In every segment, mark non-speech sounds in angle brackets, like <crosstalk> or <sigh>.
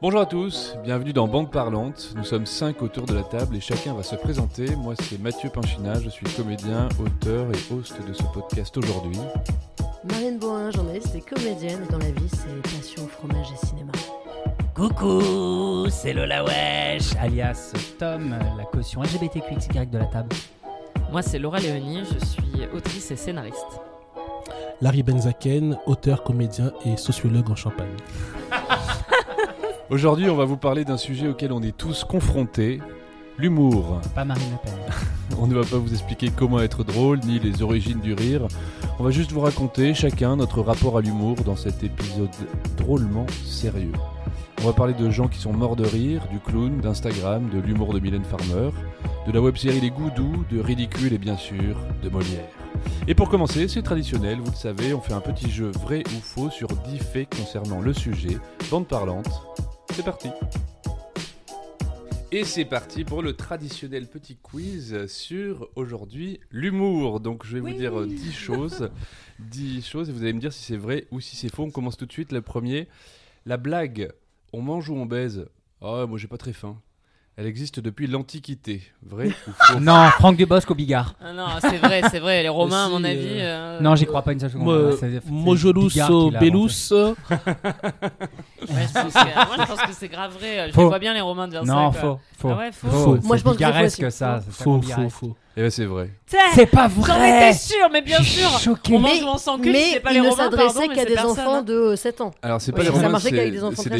Bonjour à tous, bienvenue dans Bande Parlante. Nous sommes cinq autour de la table et chacun va se présenter. Moi c'est Mathieu Pinchina, je suis comédien, auteur et host de ce podcast aujourd'hui. Marine Boin, journaliste et comédienne. Et dans la vie, c'est passion, fromage et cinéma. Coucou, c'est Lola Wesh, alias Tom, la caution LGBTQXY de la table. Moi, c'est Laura Léonie, je suis autrice et scénariste. Larry Benzaken, auteur, comédien et sociologue en Champagne. Aujourd'hui, on va vous parler d'un sujet auquel on est tous confrontés, l'humour. Pas Marine Le Pen. <laughs> On ne va pas vous expliquer comment être drôle ni les origines du rire. On va juste vous raconter chacun notre rapport à l'humour dans cet épisode drôlement sérieux. On va parler de gens qui sont morts de rire, du clown, d'Instagram, de l'humour de Mylène Farmer, de la web-série Les Goudous, de Ridicule et bien sûr de Molière. Et pour commencer, c'est traditionnel, vous le savez, on fait un petit jeu vrai ou faux sur 10 faits concernant le sujet. Bande parlante, c'est parti et c'est parti pour le traditionnel petit quiz sur aujourd'hui l'humour. Donc je vais vous dire 10 choses, <laughs> 10 choses et vous allez me dire si c'est vrai ou si c'est faux. On commence tout de suite. Le premier, la blague on mange ou on baise? Ah, moi j'ai pas très faim. Elle existe depuis l'Antiquité. Vrai <laughs> ou faux? Non, Franck Dubosc au Bigard. Ah non, c'est vrai, c'est vrai. Les Romains, à mon avis. euh, euh, Non, j'y crois pas une seule seconde. Mo- C'est- c'est Mojolus Bigard qui l'a Belus. <laughs> ouais, je pense que- moi, je pense que c'est grave vrai. Je Faux. vois bien les Romains dire inventé. ça. Non, quoi. faux, faux. Ah ouais, faux. Faux. Moi, C'est je pense que c'est faux bigaresque, aussi. ça. c'est Faux, tellement faux, bigaresque. faux. Eh ben c'est vrai. C'est pas J'en vrai étais sûre, mais bien sûr. choqué. On Mais- mange ou on s'encule, mais c'est pas il les ne Romains, s'adressait qu'à des personne, enfants hein. de euh, 7 ans. Alors c'est Oui, pas les Romains, c'est des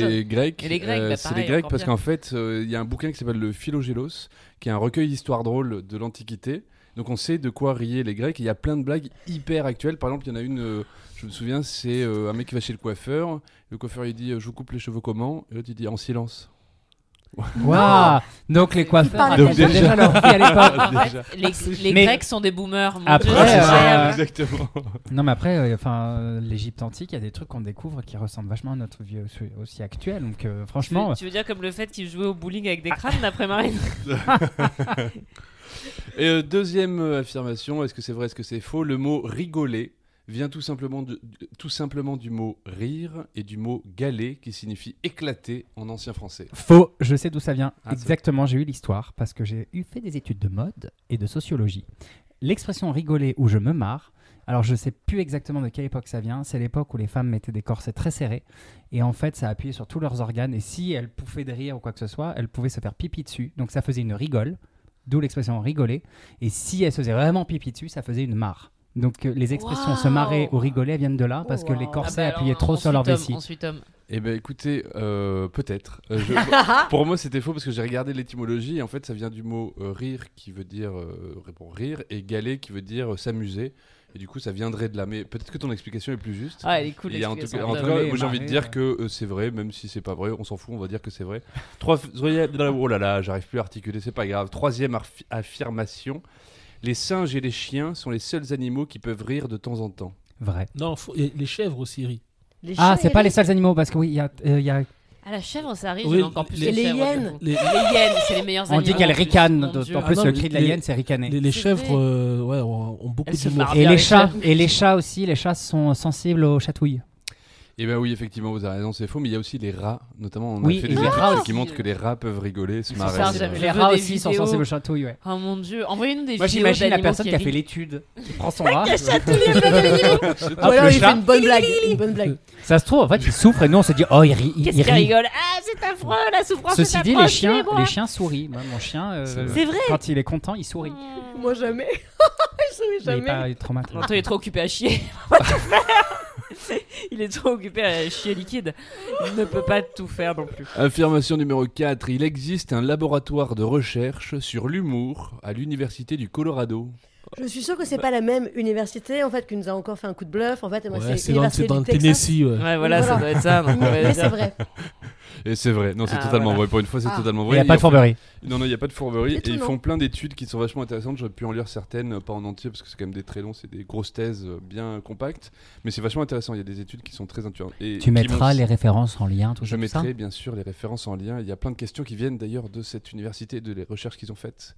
les. Grecs. Et les Grecs, Euh, bah, c'est les Grecs parce qu'en fait, euh, il y a un bouquin qui s'appelle le Philogélos, qui est un recueil d'histoires drôles de l'Antiquité. Donc on sait de quoi riaient les Grecs. Il y a plein de blagues hyper actuelles. Par exemple, il y en a une, euh, je me souviens, c'est un mec qui va chez le coiffeur. Le coiffeur il dit Je vous coupe les cheveux comment? Et l'autre il dit En silence. Waouh <laughs> Donc les coiffeurs déjà. déjà leur vie à <laughs> l'époque. Les, les Mais- Grecs sont des boomers. Mon Après, Dieu, euh. Exactement. Non, mais après, euh, enfin, euh, l'Égypte antique, il y a des trucs qu'on découvre qui ressemblent vachement à notre vie aussi, aussi actuelle. Donc, euh, franchement, Tu veux dire comme le fait qu'ils jouaient au bowling avec des crânes d'après <laughs> Marine Et euh, deuxième affirmation, est-ce que c'est vrai, est-ce que c'est faux? Le mot rigoler vient tout simplement, de- du- tout simplement du mot rire et du mot galer qui signifie éclater en ancien français. Faux, je sais d'où ça vient. Ah, Exactement, j'ai eu l'histoire parce que j'ai eu fait des études de mode et de sociologie. L'expression rigoler ou je me marre, alors je sais plus exactement de quelle époque ça vient, c'est l'époque où les femmes mettaient des corsets très serrés et en fait ça appuyait sur tous leurs organes et si elles pouffaient de rire ou quoi que ce soit, elles pouvaient se faire pipi dessus, donc ça faisait une rigole, d'où l'expression rigoler, et si elles se faisaient vraiment pipi dessus, ça faisait une marre. Donc euh, les expressions se marrer ou rigoler viennent de là parce que les Wow. corsets Ah bah alors, appuyaient trop sur leur ensuite, vessie. Tom, Ensuite, Tom. Eh ben écoutez, euh, peut-être. Euh, je- <laughs> pour moi c'était faux parce que j'ai regardé l'étymologie et en fait ça vient du mot euh, rire qui veut dire euh, bon, rire et galer qui veut dire euh, s'amuser. Et du coup ça viendrait de là. Mais peut-être que ton explication est plus juste. Ah, elle est cool. Et en tout cas, l'explication en de tout Tom. cas, Rigoler, moi j'ai envie de marrer, dire euh. que euh, c'est vrai, même si c'est pas vrai, on s'en fout, on va dire que c'est vrai. Trois, oh là là, j'arrive plus à articuler, c'est pas grave. Troisième arfi- affirmation les singes et les chiens sont les seuls animaux qui peuvent rire de temps en temps. Vrai. Non, faut- et les chèvres aussi rient. Les Ah, chiens c'est et pas les seuls animaux parce que oui, il y a, euh, il y a Ah, la chèvre, ça arrive, Oui, j'aime encore plus les- les, les chèvres, hyènes. Les, Les hyènes, c'est les meilleurs On animaux. dit qu'elle en plus, ricane, mon d'autant Dieu. plus Ah non, le mais cri de la les- hyène, c'est ricaner. les, les C'est chèvres euh, ouais, ont, ont beaucoup Elles se d'humour. marrent Et bien, les les chats, et les chats aussi, les chats sont sensibles aux chatouilles. Eh bien oui, effectivement, vous avez raison, c'est faux, mais il y a aussi les rats, notamment on Oui, a fait et des les études rats qui montrent que les rats peuvent rigoler, se marrer. ça, Les rats aussi sont sensibles aux chatouilles, ouais. Oh mon dieu, envoyez-nous des Moi vidéos j'imagine la personne qui a fait l'étude, qui prend son rat. Ou Hop, alors le il fait une bonne blague. Une bonne blague. Ça se trouve, en fait, il souffre et nous on se dit, oh, il rit. il- Qu'est-ce il qu'il rit. rigole? Ah, c'est affreux, la souffrance Ceci dit, les chiens, les chiens sourient. Moi, mon chien, euh, C'est vrai quand il est content, il sourit. Moi jamais. <laughs> je souris Mais il est jamais. pas traumatisé. Antoine est trop occupé à chier. <laughs> Il va pas tout faire. Il est trop occupé à chier liquide. Il ne peut pas tout faire non plus. Affirmation numéro 4, il existe un laboratoire de recherche sur l'humour à l'université du Colorado. Je suis sûre que c'est pas la même université en fait qui nous a encore fait un coup de bluff. En fait, Ouais, c'est c'est dans, le. Tennessee. ouais. Ouais, voilà, ça doit être ça. donc <laughs> Mais c'est vrai. Et c'est vrai, non, c'est Ah, totalement voilà. vrai. Pour une fois, c'est Ah. totalement Il vrai. n'y a pas de fourberie. Non, non, il n'y a pas de fourberie. Et ils font plein d'études qui sont vachement intéressantes. J'aurais pu en lire certaines, euh, pas en entier, parce que c'est quand même des très longs, c'est des grosses thèses euh, bien compactes. Mais c'est vachement intéressant. Il y a des études qui sont très intéressantes. Et Tu mettras les références en lien, tout Je ça mettrai bien sûr les références en lien. Il y a plein de questions qui viennent d'ailleurs de cette université, de les recherches qu'ils ont faites.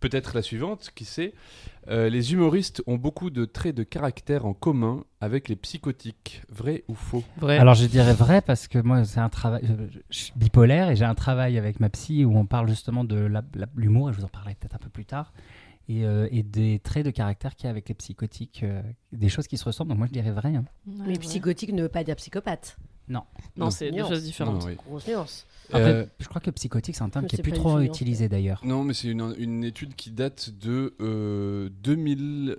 Peut-être la suivante, qui sait? Euh, les humoristes ont beaucoup de traits de caractère en commun avec les psychotiques. Vrai ou faux? Vrai. Alors je dirais vrai parce que moi c'est un travail, je, je suis bipolaire et j'ai un travail avec ma psy où on parle justement de l'humour et je vous en parlerai peut-être un peu plus tard et, euh, et des traits de caractère qu'il y a avec les psychotiques, euh, des choses qui se ressemblent. Donc moi je dirais vrai. hein. Ouais, Mais ouais. psychotique ne veut pas dire psychopathe. Non, Non. c'est deux Nuance. choses différentes. Non, oui. Grosse nuance. Après, Euh, je crois que psychotique c'est un terme Mais qui est c'est plus pas trop utilisé d'ailleurs. Non, mais c'est une, une étude qui date de euh, 2000,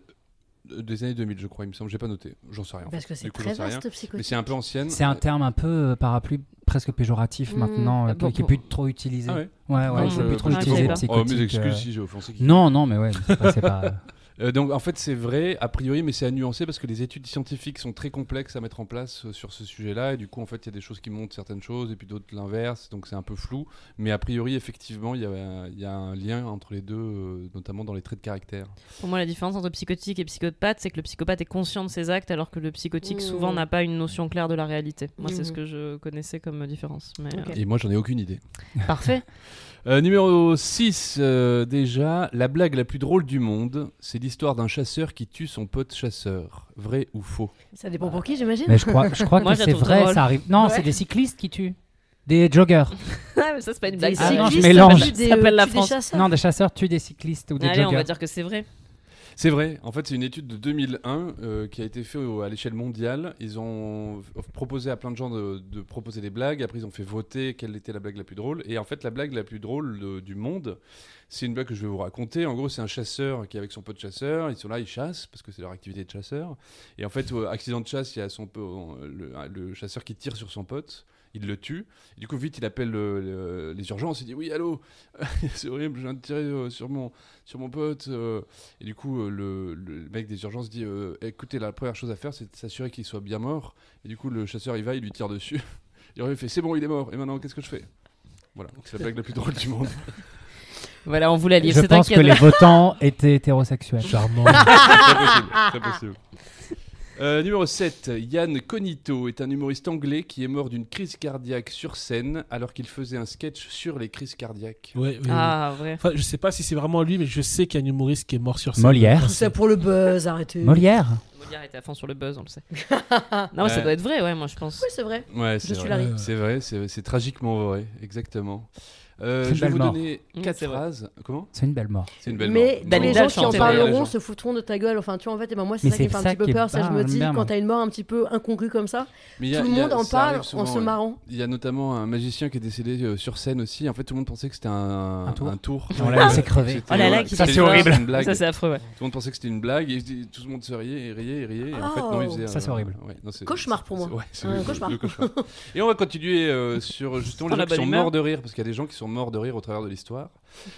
euh, des années 2000, je crois, il me semble. J'ai pas noté. J'en sais rien. en Parce fait. que c'est Du coup, très j'en sais rien. vaste, Mais psychotique. c'est un peu ancienne. C'est un terme un peu euh, parapluie, presque péjoratif Mm. maintenant, euh, bon, qui est bon. plus trop utilisé. Ah ouais Ouais, ouais, Non, c'est je- plus trop je utilisé. Oh, mes psychotique. excuses euh. si j'ai offensé qui. Non, non, mais ouais, c'est pas- c'est pas. <laughs> Euh, donc en fait c'est vrai a priori mais c'est à nuancer parce que les études scientifiques sont très complexes à mettre en place euh, sur ce sujet-là et du coup en fait il y a des choses qui montrent certaines choses et puis d'autres l'inverse donc c'est un peu flou mais a priori effectivement il y a, il y a un lien entre les deux euh, notamment dans les traits de caractère. Pour moi, la différence entre psychotique et psychopathe, c'est que le psychopathe est conscient de ses actes, alors que le psychotique, Mmh. souvent, n'a pas une notion claire de la réalité. Moi, c'est Mmh. ce que je connaissais comme différence. Mais. Et moi j'en ai aucune idée. Parfait. <laughs> Euh, numéro 6 déjà, la blague la plus drôle du monde, c'est l'histoire d'un chasseur qui tue son pote chasseur. Vrai ou faux? Ça dépend pour qui, j'imagine. Mais je crois, je crois Moi, que je la c'est trouve vrai, drôle. ça arrive. Non, Ouais. c'est des cyclistes qui tuent. Des joggers. <laughs> Ah, mais ça, c'est pas une Des blague. Ah non, je cyclistes, mélange. ça Ça s'appelle la des France. chasseurs. Non, des chasseurs tuent des cyclistes ou des Allez, on joggers. va dire que c'est vrai. C'est vrai, en fait c'est une étude de 2001 euh, qui a été faite à l'échelle mondiale. Ils ont proposé à plein de gens de, proposer des blagues, après ils ont fait voter quelle était la blague la plus drôle. Et en fait la blague la plus drôle du monde, c'est une blague que je vais vous raconter. En gros c'est un chasseur qui est avec son pote chasseur, ils sont là, ils chassent, parce que c'est leur activité de chasseur. Et en fait, accident de chasse, il y a son, le, le chasseur qui tire sur son pote. Il le tue. Et du coup, vite, il appelle le- le- les urgences. Il dit Oui, allô, <laughs> c'est horrible, je viens de tirer euh, sur mon, sur mon pote. euh. Et du coup, euh, le, le mec des urgences dit euh, écoutez, la première chose à faire, c'est de s'assurer qu'il soit bien mort. Et du coup, le chasseur, il va, il lui tire dessus. <laughs> Il il fait c'est bon, il est mort. Et maintenant, qu'est-ce que je fais? Voilà, donc c'est la blague la plus drôle du monde. <laughs> Voilà, on voulait lire. Je C'est pense que les votants étaient hétérosexuels. Charmant. très possible, très possible. Euh, numéro 7, Yann Cognito est un humoriste anglais qui est mort d'une crise cardiaque sur scène alors qu'il faisait un sketch sur les crises cardiaques. Ouais, ouais, ouais. Ah, vrai. Enfin, je sais pas si c'est vraiment lui, mais je sais qu'il y a un humoriste qui est mort sur scène. Molière. Tout ça pour le buzz, arrêtez. Molière Molière était à fond sur le buzz, on le sait. <laughs> non, mais ça Ouais. doit être vrai, ouais, moi je pense. Oui, c'est vrai. Ouais, Je c'est suis vrai. Larry. C'est vrai, c'est tragiquement vrai, exactement. Euh, je vais vous mort. donner Mmh, quatre phrases. Comment? C'est une belle mort. C'est une belle Mais mort. les gens qui en parleront ouais. se foutront de ta gueule. Enfin, tu vois, en fait, et ben moi, c'est ça qui me fait un ça petit peu peur. Ça, je me dis, quand moi. t'as une mort un petit peu incongrue comme ça, tout le monde en ça parle en se ouais. marrant. Il y a notamment un magicien qui est décédé euh, sur scène aussi. En fait, tout le monde pensait que c'était un, Un tour. un tour. On l'a laissé <laughs> crever. Oh là là, ouais, c'était- c'est horrible. Ça, c'est affreux, ouais. Tout le monde pensait que c'était une blague et tout le monde se riait et riait et riait. Et en fait, non, il Oh. faisait. Ça, c'est horrible. ouais, non, c'est- Cauchemar pour c'est- moi. ouais, c'est Un le- cauchemar. le cauchemar. Et on va continuer euh, sur justement les Dans la gens qui bonne sont humeur. morts de rire parce qu'il y a des gens qui sont morts de rire au travers de l'histoire.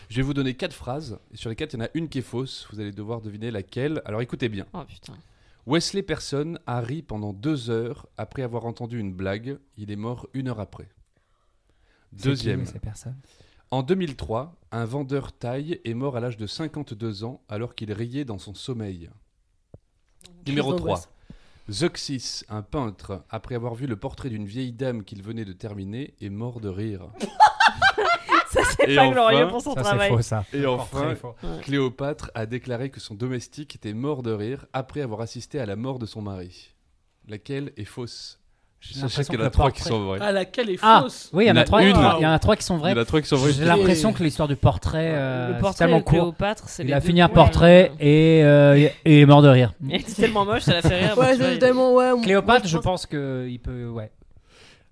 Je vais vous donner quatre phrases et sur les quatre, il y en a une qui est fausse. Vous allez devoir deviner laquelle. Alors écoutez bien. Oh putain. Wesley Person a ri pendant deux heures après avoir entendu une blague. Il est mort une heure après. C'est Deuxième. qui, ces personnes En 2003, un vendeur taille est mort à l'âge de 52 ans alors qu'il riait dans son sommeil. Numéro Crise 3. d'angoisse. Zeuxis, un peintre, après avoir vu le portrait d'une vieille dame qu'il venait de terminer, est mort de rire. <laughs> Ça, c'est Et pas enfin- glorieux pour son Ça, c'est travail. faux, ça. Et enfin, portrait est faux. Cléopâtre a déclaré que son domestique était mort de rire après avoir assisté à la mort de son mari. Laquelle est fausse? J'ai Sachez l'impression qu'il y en que a trois qui sont vraies. Ah, laquelle est Ah, fausse oui, il y en Il a trois. une. Il y en a trois qui sont Il y en a trois qui sont vraies. J'ai l'impression que l'histoire du portrait, euh, le c'est portrait tellement de court. Cléopâtre, c'est Il a fini un portrait euh, et, euh, et il est mort de rire. <laughs> et C'est tellement moche, ça l'a fait rire. Ouais, il- tellement. Ouais, moi, Cléopâtre, je pense- pense qu'il peut. Ouais.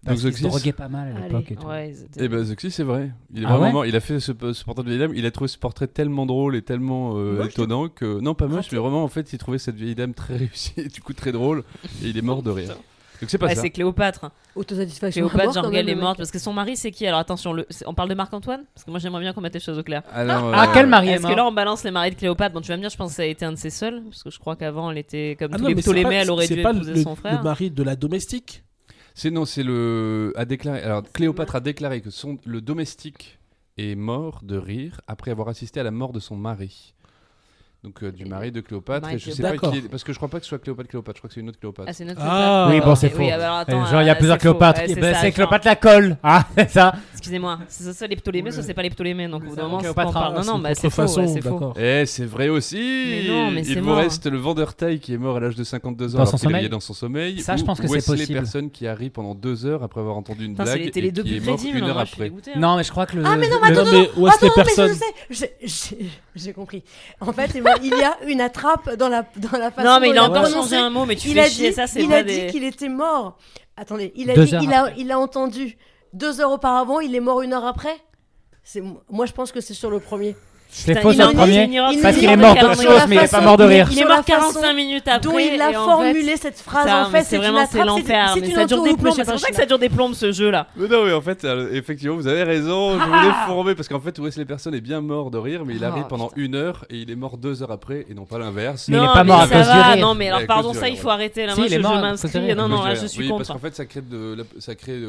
Donc Parce Zeuxis droguait pas mal à l'époque et tout. Ouais, étaient- Eh ben Zeuxis, c'est vrai. Il est Ah vraiment ouais. Il a fait ce, ce portrait de vieille dame. Il a trouvé ce portrait tellement drôle et tellement euh, Moche, étonnant que non pas moche, Raté. mais vraiment en fait il trouvait cette vieille dame très <laughs> réussie, et du coup très drôle, et il est mort de rire. Donc c'est pas Ouais, ça. c'est Cléopâtre. Autosatisfaction. Cléopâtre, elle même, est morte parce que son mari, c'est qui Alors attention, le... on parle de Marc-Antoine Parce que moi j'aimerais bien qu'on mette les choses au clair. Alors, Ah, euh, quel mari Est-ce que là on balance les maris de Cléopâtre Bon, tu vas me dire, je pense que ça a été un de ses seuls. Parce que je crois qu'avant elle était comme Ah tous non, les mais c'est Ptolémées, pas- elle aurait c'est dû pas épouser le, son frère. le mari de la domestique C'est non, c'est le a déclaré. Alors Cléopâtre a déclaré que son le domestique est mort de rire après avoir assisté à la mort de son mari. Donc euh, du mari de Cléopâtre. Et je sais pas qui est- parce que je crois pas que ce soit Cléopâtre Cléopâtre. Je crois que c'est une autre Cléopâtre. Ah, c'est notre Ah. Cléopâtre. Oui, bon, c'est Ok, faux. oui, alors, attends, Euh, genre, il y a euh, plusieurs. Cléopâtres. Ouais, Eh c'est ben, ça. Cléopâtre la colle. <laughs> Ah, c'est ça. Excusez-moi, c'est soit les Ptolémées, soit c'est pas les Ptolémées. Donc au bout d'un ça, moment, c'est Cléopâtre, parle. ah, Non, non, C'est bah c'est faux. ouais, c'est faux. Eh, c'est vrai aussi. Mais non, mais Il vous mort. reste le vendeur taille qui est mort à l'âge de 52 ans Dans alors son qu'il est sommeil. dans son sommeil. Ça, je ou pense que c'est Wesley possible. personne qui arrive pendant deux heures après avoir entendu une Putain, c'est blague les et télé deux qui est plus mort crédibles. une heure Moi, je suis après. dégoûtée, hein. Non, mais je crois que le. Ah, mais non, mais attends, Non, mais Wesley Attends, mais je sais, j'ai- j'ai j'ai compris. En fait, il y a une attrape dans la, dans la façon Non, mais il a encore changé un mot, mais tu Il fais a chier, dit, ça c'est il a dit qu'il était mort. Attendez, il a Deux dit, il a, il a entendu deux heures auparavant, il est mort une heure après? C'est moi, je pense que c'est sur le premier. C'est faux sur le premier. Parce il qu'il est mort d'autre chose, mais il est pas mort de rire. Il est mort la façon 45 minutes après. dont il a formulé cette phrase. En fait, c'est vraiment c'est l'enfer. c'est Mais une ça dure des C'est pour ça que ça dure des plombs ce jeu là. Mais non, mais en fait, euh, effectivement, vous avez raison. Je <laughs> voulais former parce qu'en fait, Wesley Person est bien mort de rire, mais il Oh, arrive pendant une heure et il est mort deux heures après et non pas l'inverse. Mais il est Non, pas mort à ça cause du va, rire. Non, mais alors pardon, ça il faut arrêter. Là, moi je m'inscris. Non, non, là je suis parce contre. qu'en fait, ça crée, ça crée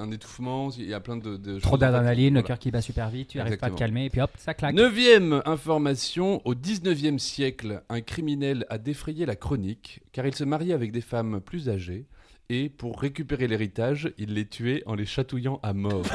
un étouffement. Il y a plein de, Trop d'adrénaline, le cœur qui bat super vite, tu n'arrives pas à te calmer, et puis hop, ça claque. Neuvième information, au 19e siècle, un criminel a défrayé la chronique car il se mariait avec des femmes plus âgées et pour récupérer l'héritage, il les tuait en les chatouillant à mort. <laughs>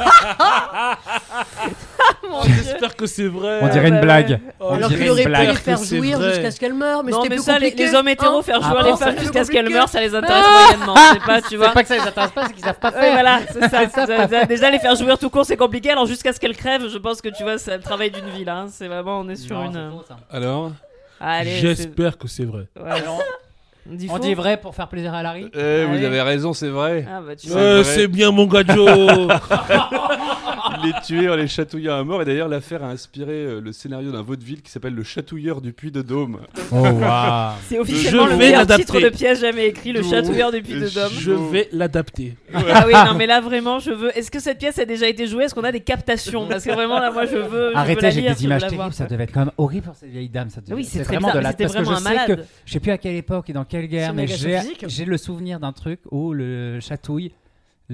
Mon Dieu. J'espère que c'est vrai. On dirait bah une blague. ouais. On Alors dirait qu'il aurait une pu blague. les faire c'est jouir vrai. jusqu'à ce qu'elles meurent, mais Non, c'était mais plus ça, les, compliqué. les hommes hétéros hein. faire Ah, jouer bon, les femmes c'est jusqu'à ce qu'elles meurent, ça les intéresse moyennement. C'est pas, <laughs> tu vois. C'est pas que ça les intéresse pas, c'est qu'ils savent pas Ouais, faire. voilà, c'est ça. <laughs> Déjà, les faire jouir tout court, c'est compliqué. Alors, jusqu'à ce qu'elles crèvent, je pense que tu vois, c'est le travail d'une vie là. hein. C'est vraiment, on est sur Non, une. c'est faux, ça. Alors Allez, c'est- J'espère que c'est vrai. ouais. On dit On faux dit vrai pour faire plaisir à Larry Eh, Allez. Vous avez raison, c'est vrai. Ah bah tu C'est vois. Euh, c'est bien mon gars Joe. <laughs> Il les tuait en les chatouillant à mort. Et d'ailleurs, l'affaire a inspiré euh, le scénario d'un vaudeville qui s'appelle Le Chatouilleur du Puy de Dôme. Oh. C'est officiellement Je le vais meilleur l'adapter. titre de pièce jamais écrit, le chatouilleur du Puy de Dôme. Je vais l'adapter. Ah oui, non mais là vraiment, je veux. Est-ce que cette pièce a déjà été jouée? Est-ce qu'on a des captations? Parce que vraiment là, moi je veux. je Arrêtez, j'ai des images terribles, ça devait être quand même horrible pour cette vieille dame. Ça devait- Oui, c'est vraiment bizarre, de la c'était parce que je vraiment un sais que je sais plus à quelle époque et dans quelle guerre, mais j'ai le souvenir d'un truc où le chatouille,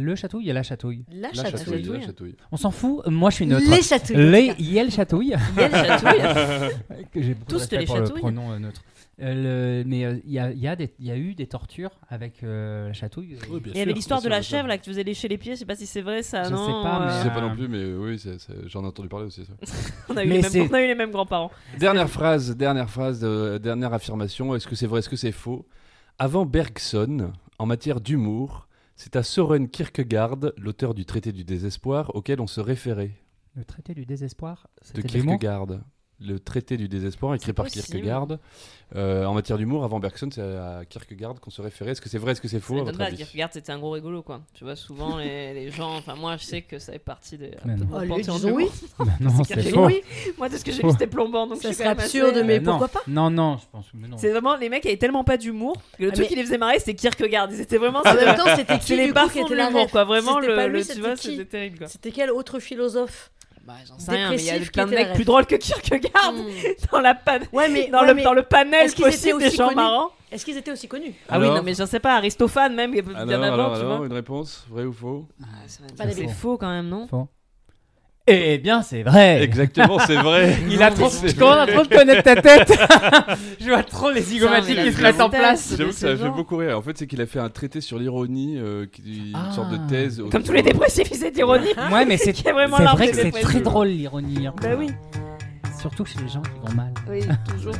le chatouille et la chatouille. La La chatouille. la chatouille. On s'en fout. Moi, je suis neutre. Les chatouilles. Les Yel chatouille. Il y a le chatouille. <laughs> que j'ai beaucoup de Tous respect les pour le chatouilles. pronom euh, neutre. Euh, le- mais euh, il y, a, il y a des- il y a eu des tortures avec euh, la chatouille. Oui, bien Il y avait l'histoire de la sûr. chèvre là que tu faisais lécher les pieds, je sais pas si c'est vrai ça, Je non sais pas, mais- euh, Je sais pas Euh, non plus, mais oui, c'est- c'est- j'en ai entendu parler aussi. Ça. <laughs> on, a eu Mais les mêmes, c'est- on a eu les mêmes grands-parents. Dernière phrase, dernière phrase, euh, dernière affirmation. Est-ce que c'est vrai, est-ce que c'est faux? Avant Bergson, en matière d'humour, c'est à Soren Kierkegaard, l'auteur du traité du désespoir, auquel on se référait. Le traité du désespoir, c'était de. Kierkegaard. Le traité du désespoir, écrit par possible. Kierkegaard. Euh, en matière d'humour, avant Bergson, c'est à Kierkegaard qu'on se référait. Est-ce que c'est vrai, est-ce que c'est faux à Ça votre avis? Kierkegaard c'était un gros rigolo quoi. Tu vois, souvent les, les gens, enfin moi je sais que ça fait partie des. Mais de <laughs> non. disons. Oh, oui. non, c'est faux. Oui, Moi tout ce que j'ai vu c'était plombant donc ça je suis serait absurde, assez- mais non. pourquoi pas? Non, non, je pense. mais non. C'est vraiment les mecs avaient tellement pas d'humour que le Ah, truc mais- qui les faisait marrer c'était Kierkegaard. Ils étaient vraiment. En même temps, c'était <laughs> qui les qui était de quoi. Vraiment C'était le, pas lui, le- tu c'était vois qui c'était terrible quoi. C'était quel autre philosophe? Bah j'en sais rien mais il y a Dépressif plein de qui était mecs plus drôles que Kierkegaard Hmm. <laughs> dans la pan- Ouais, mais dans ouais, le mais dans le panel est-ce qu'ils étaient possible des aussi gens connus marrants. Est-ce qu'ils étaient aussi connus Ah oui non mais je sais pas Aristophane même il y a bien alors, avant alors, tu alors, vois. une réponse, vrai ou faux Pas d'avis. C'est faux quand même non Faux. Eh bien, c'est vrai. Exactement, c'est vrai. <laughs> Il a trop. Je commence à trop connaître ta tête. <laughs> je vois trop les zygomatiques qui se mettent en place. J'avoue que ça fait beaucoup rire. En fait, c'est qu'il a fait un traité sur l'ironie, euh, qui- une sorte de Ah. thèse. Comme tous les dépressifs ils étaient ironiques. <laughs> Ouais, mais c'est vraiment vrai que c'est très drôle l'ironie. hein. Bah oui. Surtout chez les gens qui vont mal. Oui, toujours.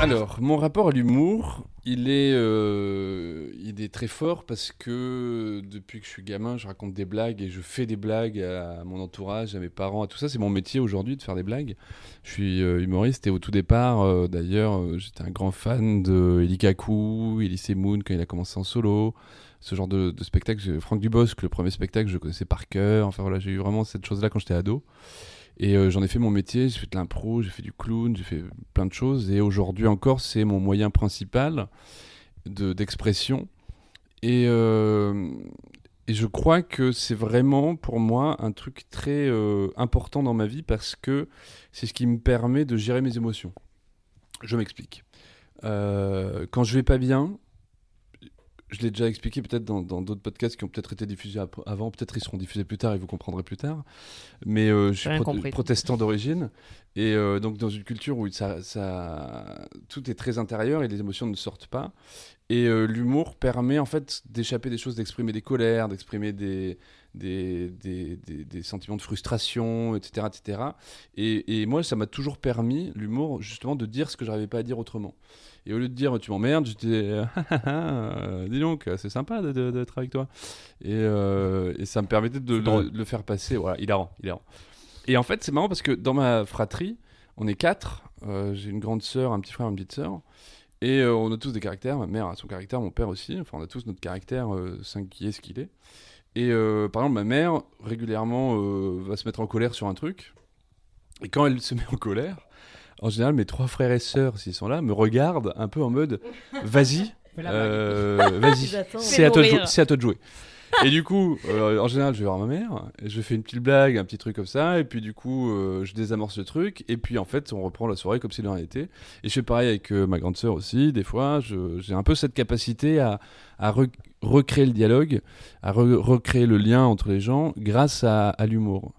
Alors, mon rapport à l'humour, il est, euh, il est très fort parce que depuis que je suis gamin, je raconte des blagues et je fais des blagues à mon entourage, à mes parents, à tout ça. C'est mon métier aujourd'hui de faire des blagues. Je suis euh, humoriste et au tout départ, euh, d'ailleurs, j'étais un grand fan de Eli Kaku, Elise Moon quand il a commencé en solo. Ce genre de, de spectacle, Franck Dubosc, le premier spectacle, je connaissais par cœur. Enfin voilà, j'ai eu vraiment cette chose-là quand j'étais ado. Et euh, j'en ai fait mon métier, j'ai fait de l'impro, j'ai fait du clown, j'ai fait plein de choses. Et aujourd'hui encore, c'est mon moyen principal de- d'expression. et, euh, et je crois que c'est vraiment pour moi un truc très euh, important dans ma vie parce que c'est ce qui me permet de gérer mes émotions. Je m'explique. Quand je vais pas bien, je l'ai déjà expliqué peut-être dans d'autres podcasts qui ont peut-être été diffusés avant, peut-être ils seront diffusés plus tard et vous comprendrez plus tard. Mais euh, je suis compris. protestant d'origine et euh, donc dans une culture où ça, ça, tout est très intérieur et les émotions ne sortent pas. Et euh, l'humour permet en fait d'échapper des choses, d'exprimer des colères, d'exprimer des, des, des, des- des sentiments de frustration, etc. etc. Et, et moi, ça m'a toujours permis, l'humour, justement, de dire ce que je n'arrivais pas à dire autrement. Et au lieu de dire tu m'emmerdes, euh, <laughs> dis donc, c'est sympa d'être avec toi. Et, euh, et ça me permettait de le, faire passer. Voilà, hilarant, hilarant. Et en fait, c'est marrant parce que dans ma fratrie, on est quatre. Euh, J'ai une grande sœur, un petit frère, une petite sœur. Et euh, on a tous des caractères. Ma mère a son caractère, mon père aussi. Enfin, on a tous notre caractère, euh, singulier, ce qu'il est. Et par exemple, ma mère, régulièrement, va se mettre en colère sur un truc. Et quand elle se met en colère, en général, mes trois frères et sœurs, s'ils sont là, me regardent un peu en mode Vas-y, euh, vas-y, <laughs> c'est à, toi de à toi jouer. Et du coup, euh, en général, je vais voir ma mère, et je fais une petite blague, un petit truc comme ça, et puis du coup, euh, je désamorce le truc, et puis en fait, on reprend la soirée comme si de rien n'était. Et je fais pareil avec euh, ma grande sœur aussi, des fois, j'ai un peu cette capacité à, à re- recréer le dialogue, à re- recréer le lien entre les gens grâce à, à l'humour.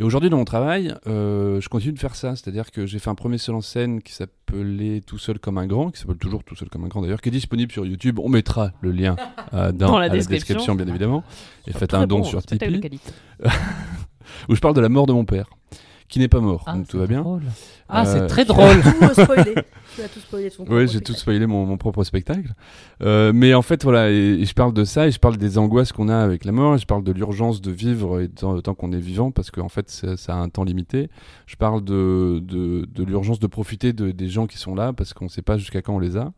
Et aujourd'hui, dans mon travail, euh, je continue de faire ça. C'est-à-dire que j'ai fait un premier seul en scène qui s'appelait Tout seul comme un grand, qui s'appelle toujours Tout seul comme un grand d'ailleurs, qui est disponible sur YouTube. On mettra le lien euh, <laughs> dans, Dans la à description. bien évidemment. Et faites un don bon, sur Tipeee, <laughs> où je parle de la mort de mon père, qui n'est pas mort. Ah, donc tout va bien. drôle. Ah, Euh, c'est très <laughs> Tu as drôle. tout euh, spoilé. Tu as tout spoilé. ton Oui, j'ai tout spoilé mon, mon propre spectacle. Euh, mais en fait, voilà, et, et je parle de ça, et je parle des angoisses qu'on a avec la mort, et je parle de l'urgence de vivre et tant, tant qu'on est vivant, parce qu'en fait, ça, ça a un temps limité. Je parle de, de, de l'urgence de profiter de, des gens qui sont là, parce qu'on ne sait pas jusqu'à quand on les a.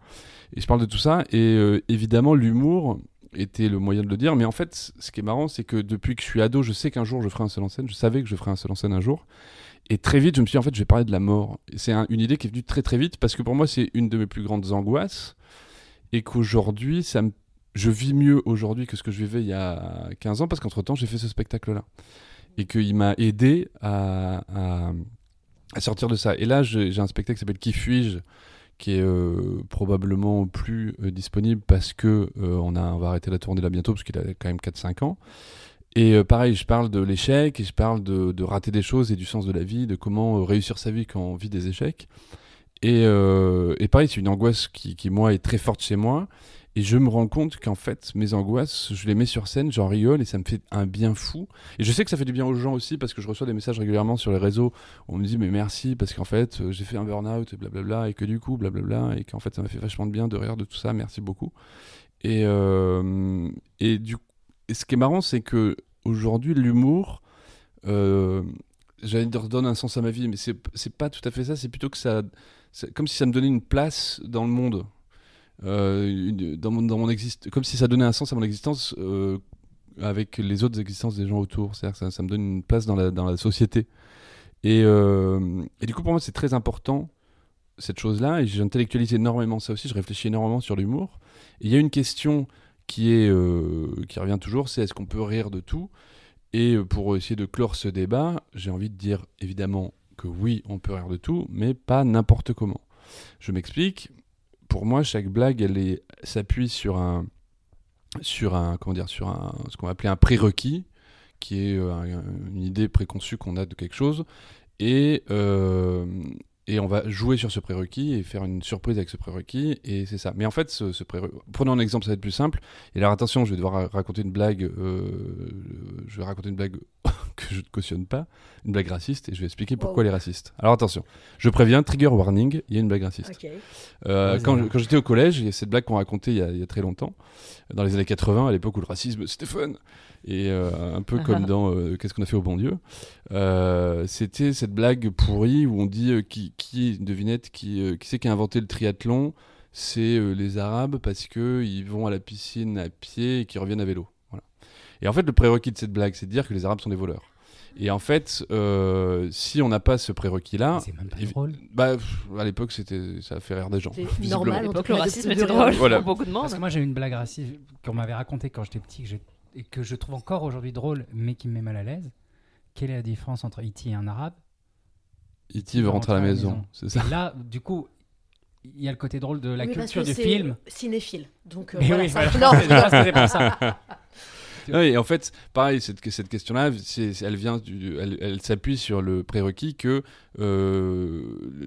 Et je parle de tout ça, et euh, évidemment, l'humour était le moyen de le dire, mais en fait, ce qui est marrant, c'est que depuis que je suis ado, je sais qu'un jour je ferai un seul en scène, je savais que je ferais un seul en scène un jour. Et très vite, je me suis dit, en fait, je vais parler de la mort. C'est un- une idée qui est venue très très vite parce que pour moi, c'est une de mes plus grandes angoisses. Et qu'aujourd'hui, ça je vis mieux aujourd'hui que ce que je vivais il y a 15 ans parce qu'entre-temps, j'ai fait ce spectacle-là. Et qu'il m'a aidé à, sortir de ça. Et là, j'ai un spectacle qui s'appelle Qui suis-je qui est euh, probablement plus euh, disponible parce que euh, on va arrêter la tournée là bientôt parce qu'il a quand même 4-5 ans. Et euh, pareil, je parle de l'échec et je parle de, rater des choses et du sens de la vie, de comment euh, réussir sa vie quand on vit des échecs. Et, euh, et pareil, c'est une angoisse qui, qui, moi, est très forte chez moi. Et je me rends compte qu'en fait, mes angoisses, je les mets sur scène, j'en rigole et ça me fait un bien fou. Et je sais que ça fait du bien aux gens aussi parce que je reçois des messages régulièrement sur les réseaux on me dit mais merci parce qu'en fait j'ai fait un burn-out blablabla et que du coup blablabla et qu'en fait ça m'a fait vachement de bien de rire de tout ça, merci beaucoup. Et, et du et ce qui est marrant c'est que aujourd'hui l'humour, euh, j'allais dire donne un sens à ma vie mais c'est c'est pas tout à fait ça, c'est plutôt que ça, comme si ça me donnait une place dans le monde. Euh, dans mon, dans comme si ça donnait un sens à mon existence euh, avec les autres existences des gens autour. C'est-à-dire que ça, me donne une place dans la, société. Et, euh, et du coup, pour moi, c'est très important, cette chose-là. Et j'intellectualise énormément ça aussi. Je réfléchis énormément sur l'humour. Il y a une question euh, qui revient toujours, c'est est-ce qu'on peut rire de tout? Et euh, pour essayer de clore ce débat, j'ai envie de dire évidemment que oui, on peut rire de tout, mais pas n'importe comment. Je m'explique. Pour moi, chaque blague, elle s'appuie sur un, sur un, comment dire, sur un, ce qu'on va appeler un prérequis, qui est euh, un- une idée préconçue qu'on a de quelque chose, et, et on va jouer sur ce prérequis et faire une surprise avec ce prérequis, et c'est ça. Mais en fait, ce, ce prérequis, prenons un exemple, ça va être plus simple. Et alors attention, je vais devoir ra- raconter une blague, euh, je vais raconter une blague <laughs> que je ne cautionne pas, une blague raciste, et je vais expliquer pourquoi Wow. elle est raciste. Alors attention, je préviens, trigger warning, il y a une blague raciste. Euh, quand alors. je- quand j'étais au collège, il y a cette blague qu'on racontait il y, a, il y a très longtemps, dans les années 80, à l'époque où le racisme c'était fun. Et euh, un peu <laughs> comme dans euh, Qu'est-ce qu'on a fait au bon Dieu. Euh, c'était cette blague pourrie où on dit euh, qui, qui, une devinette, qui, euh, qui c'est qui a inventé le triathlon? C'est euh, les Arabes parce que ils vont à la piscine à pied et qu'ils reviennent à vélo. Voilà. Et en fait, le prérequis de cette blague, c'est de dire que les Arabes sont des voleurs. Et en fait, euh, si on n'a pas ce prérequis-là, C'est même pas drôle. bah, pff, à l'époque, c'était, ça a fait rire des gens. C'est normal. À en l'époque, tout le racisme était drôle Voilà. pour beaucoup de monde. Parce que moi, j'ai une blague raciste qu'on m'avait racontée quand j'étais petit que j'ai- et que je trouve encore aujourd'hui drôle, mais qui me met mal à l'aise. Quelle est la différence entre E.T. et un arabe? E.T. veut rentrer à la maison, c'est ça Et là, du coup, il y a le côté drôle de la Oui, parce culture que du film. Cinéphile. Donc, euh, Mais voilà, oui, ça- voilà. Non, <laughs> Je pense que c'est pour ça. <laughs> Et en fait, pareil, cette, question-là, elle vient, du, elle, s'appuie sur le prérequis que euh,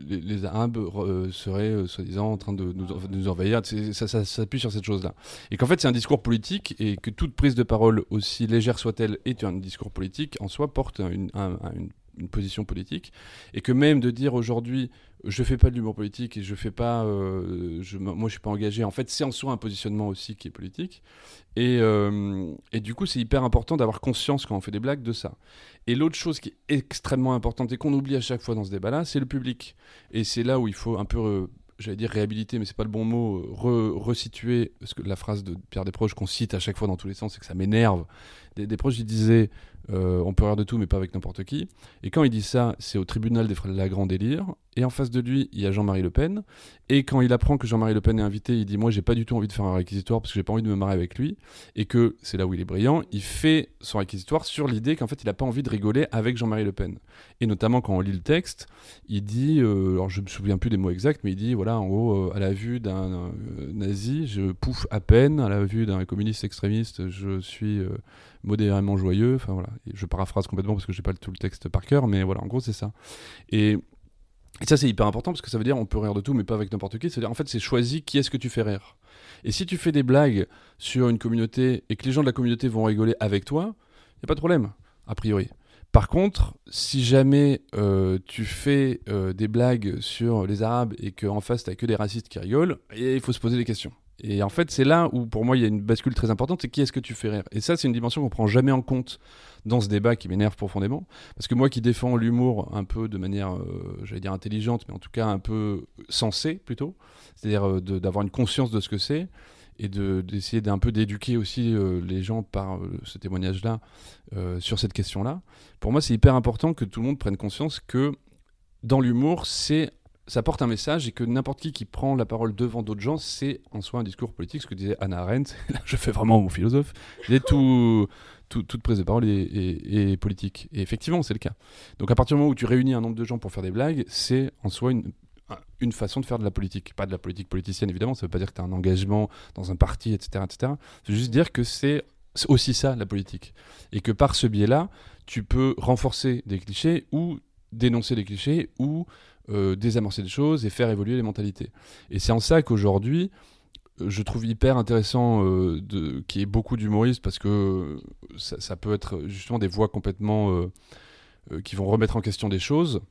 les, les Arabes euh, seraient euh, soi-disant en train de nous, envahir. Ça, s'appuie sur cette chose-là. Et qu'en fait, c'est un discours politique et que toute prise de parole, aussi légère soit-elle, est un discours politique en soi porte une, un- un- une, une position politique. Et que même de dire aujourd'hui, je fais pas de l'humour politique et je fais pas, euh, je, moi, je suis pas engagé. En fait, c'est en soi un positionnement aussi qui est politique. Et, euh, et du coup, c'est hyper important d'avoir conscience quand on fait des blagues de ça. Et l'autre chose qui est extrêmement importante et qu'on oublie à chaque fois dans ce débat-là, c'est le public. Et c'est là où il faut un peu, euh, j'allais dire réhabiliter, mais c'est pas le bon mot, euh, re- resituer, parce que la phrase de Pierre Desproges qu'on cite à chaque fois dans tous les sens, c'est que ça m'énerve. Des, Desproges, il disait, euh, on peut rire de tout, mais pas avec n'importe qui. Et quand il dit ça, c'est au tribunal des frères de la Grand Délire. Et en face de lui, il y a Jean-Marie Le Pen. Et quand il apprend que Jean-Marie Le Pen est invité, il dit Moi, j'ai pas du tout envie de faire un réquisitoire parce que j'ai pas envie de me marrer avec lui. Et que c'est là où il est brillant. Il fait son réquisitoire sur l'idée qu'en fait, il a pas envie de rigoler avec Jean-Marie Le Pen. Et notamment quand on lit le texte, il dit euh, Alors, je me souviens plus des mots exacts, mais il dit Voilà, en gros, euh, à la vue d'un nazi, je pouffe à peine. À la vue d'un communiste extrémiste, je suis. Modérément joyeux, enfin voilà, je paraphrase complètement parce que j'ai pas tout le texte par cœur, mais voilà, en gros c'est ça. Et ça, c'est hyper important parce que ça veut dire on peut rire de tout, mais pas avec n'importe qui. C'est-à-dire, en fait, c'est choisi qui est-ce que tu fais rire. Et si tu fais des blagues sur une communauté et que les gens de la communauté vont rigoler avec toi, il n'y a pas de problème, a priori. Par contre, si jamais euh, tu fais euh, des blagues sur les Arabes et qu'en face, tu que des racistes qui rigolent, il faut se poser des questions. Et en fait, c'est là où, pour moi, il y a une bascule très importante, c'est qui est-ce que tu fais rire? Et ça, c'est une dimension qu'on prend jamais en compte dans ce débat qui m'énerve profondément. Parce que moi qui défends l'humour un peu de manière, euh, j'allais dire intelligente, mais en tout cas un peu sensée plutôt, c'est-à-dire euh, d'avoir une conscience de ce que c'est et de- d'essayer d'un peu d'éduquer aussi euh, les gens par ce témoignage-là sur cette question-là. Pour moi, c'est hyper important que tout le monde prenne conscience que dans l'humour, c'est ça porte un message et que n'importe qui qui prend la parole devant d'autres gens, c'est en soi un discours politique, ce que disait Anna Arendt. <laughs> Je fais vraiment mon philosophe. Il tout, tout- toute prise de parole est, politique. Et effectivement, c'est le cas. Donc à partir du moment où tu réunis un nombre de gens pour faire des blagues, c'est en soi une, un- une façon de faire de la politique. Pas de la politique politicienne, évidemment. Ça veut pas dire que tu as un engagement dans un parti, etc. etc. Veut juste dire que c'est c'est aussi ça, la politique. Et que par ce biais-là, tu peux renforcer des clichés ou dénoncer des clichés ou euh, désamorcer des choses et faire évoluer les mentalités. Et c'est en ça qu'aujourd'hui, euh, je trouve hyper intéressant euh, de, qu'il y ait beaucoup d'humoristes parce que ça, ça peut être justement des voix complètement euh, euh, qui vont remettre en question des choses.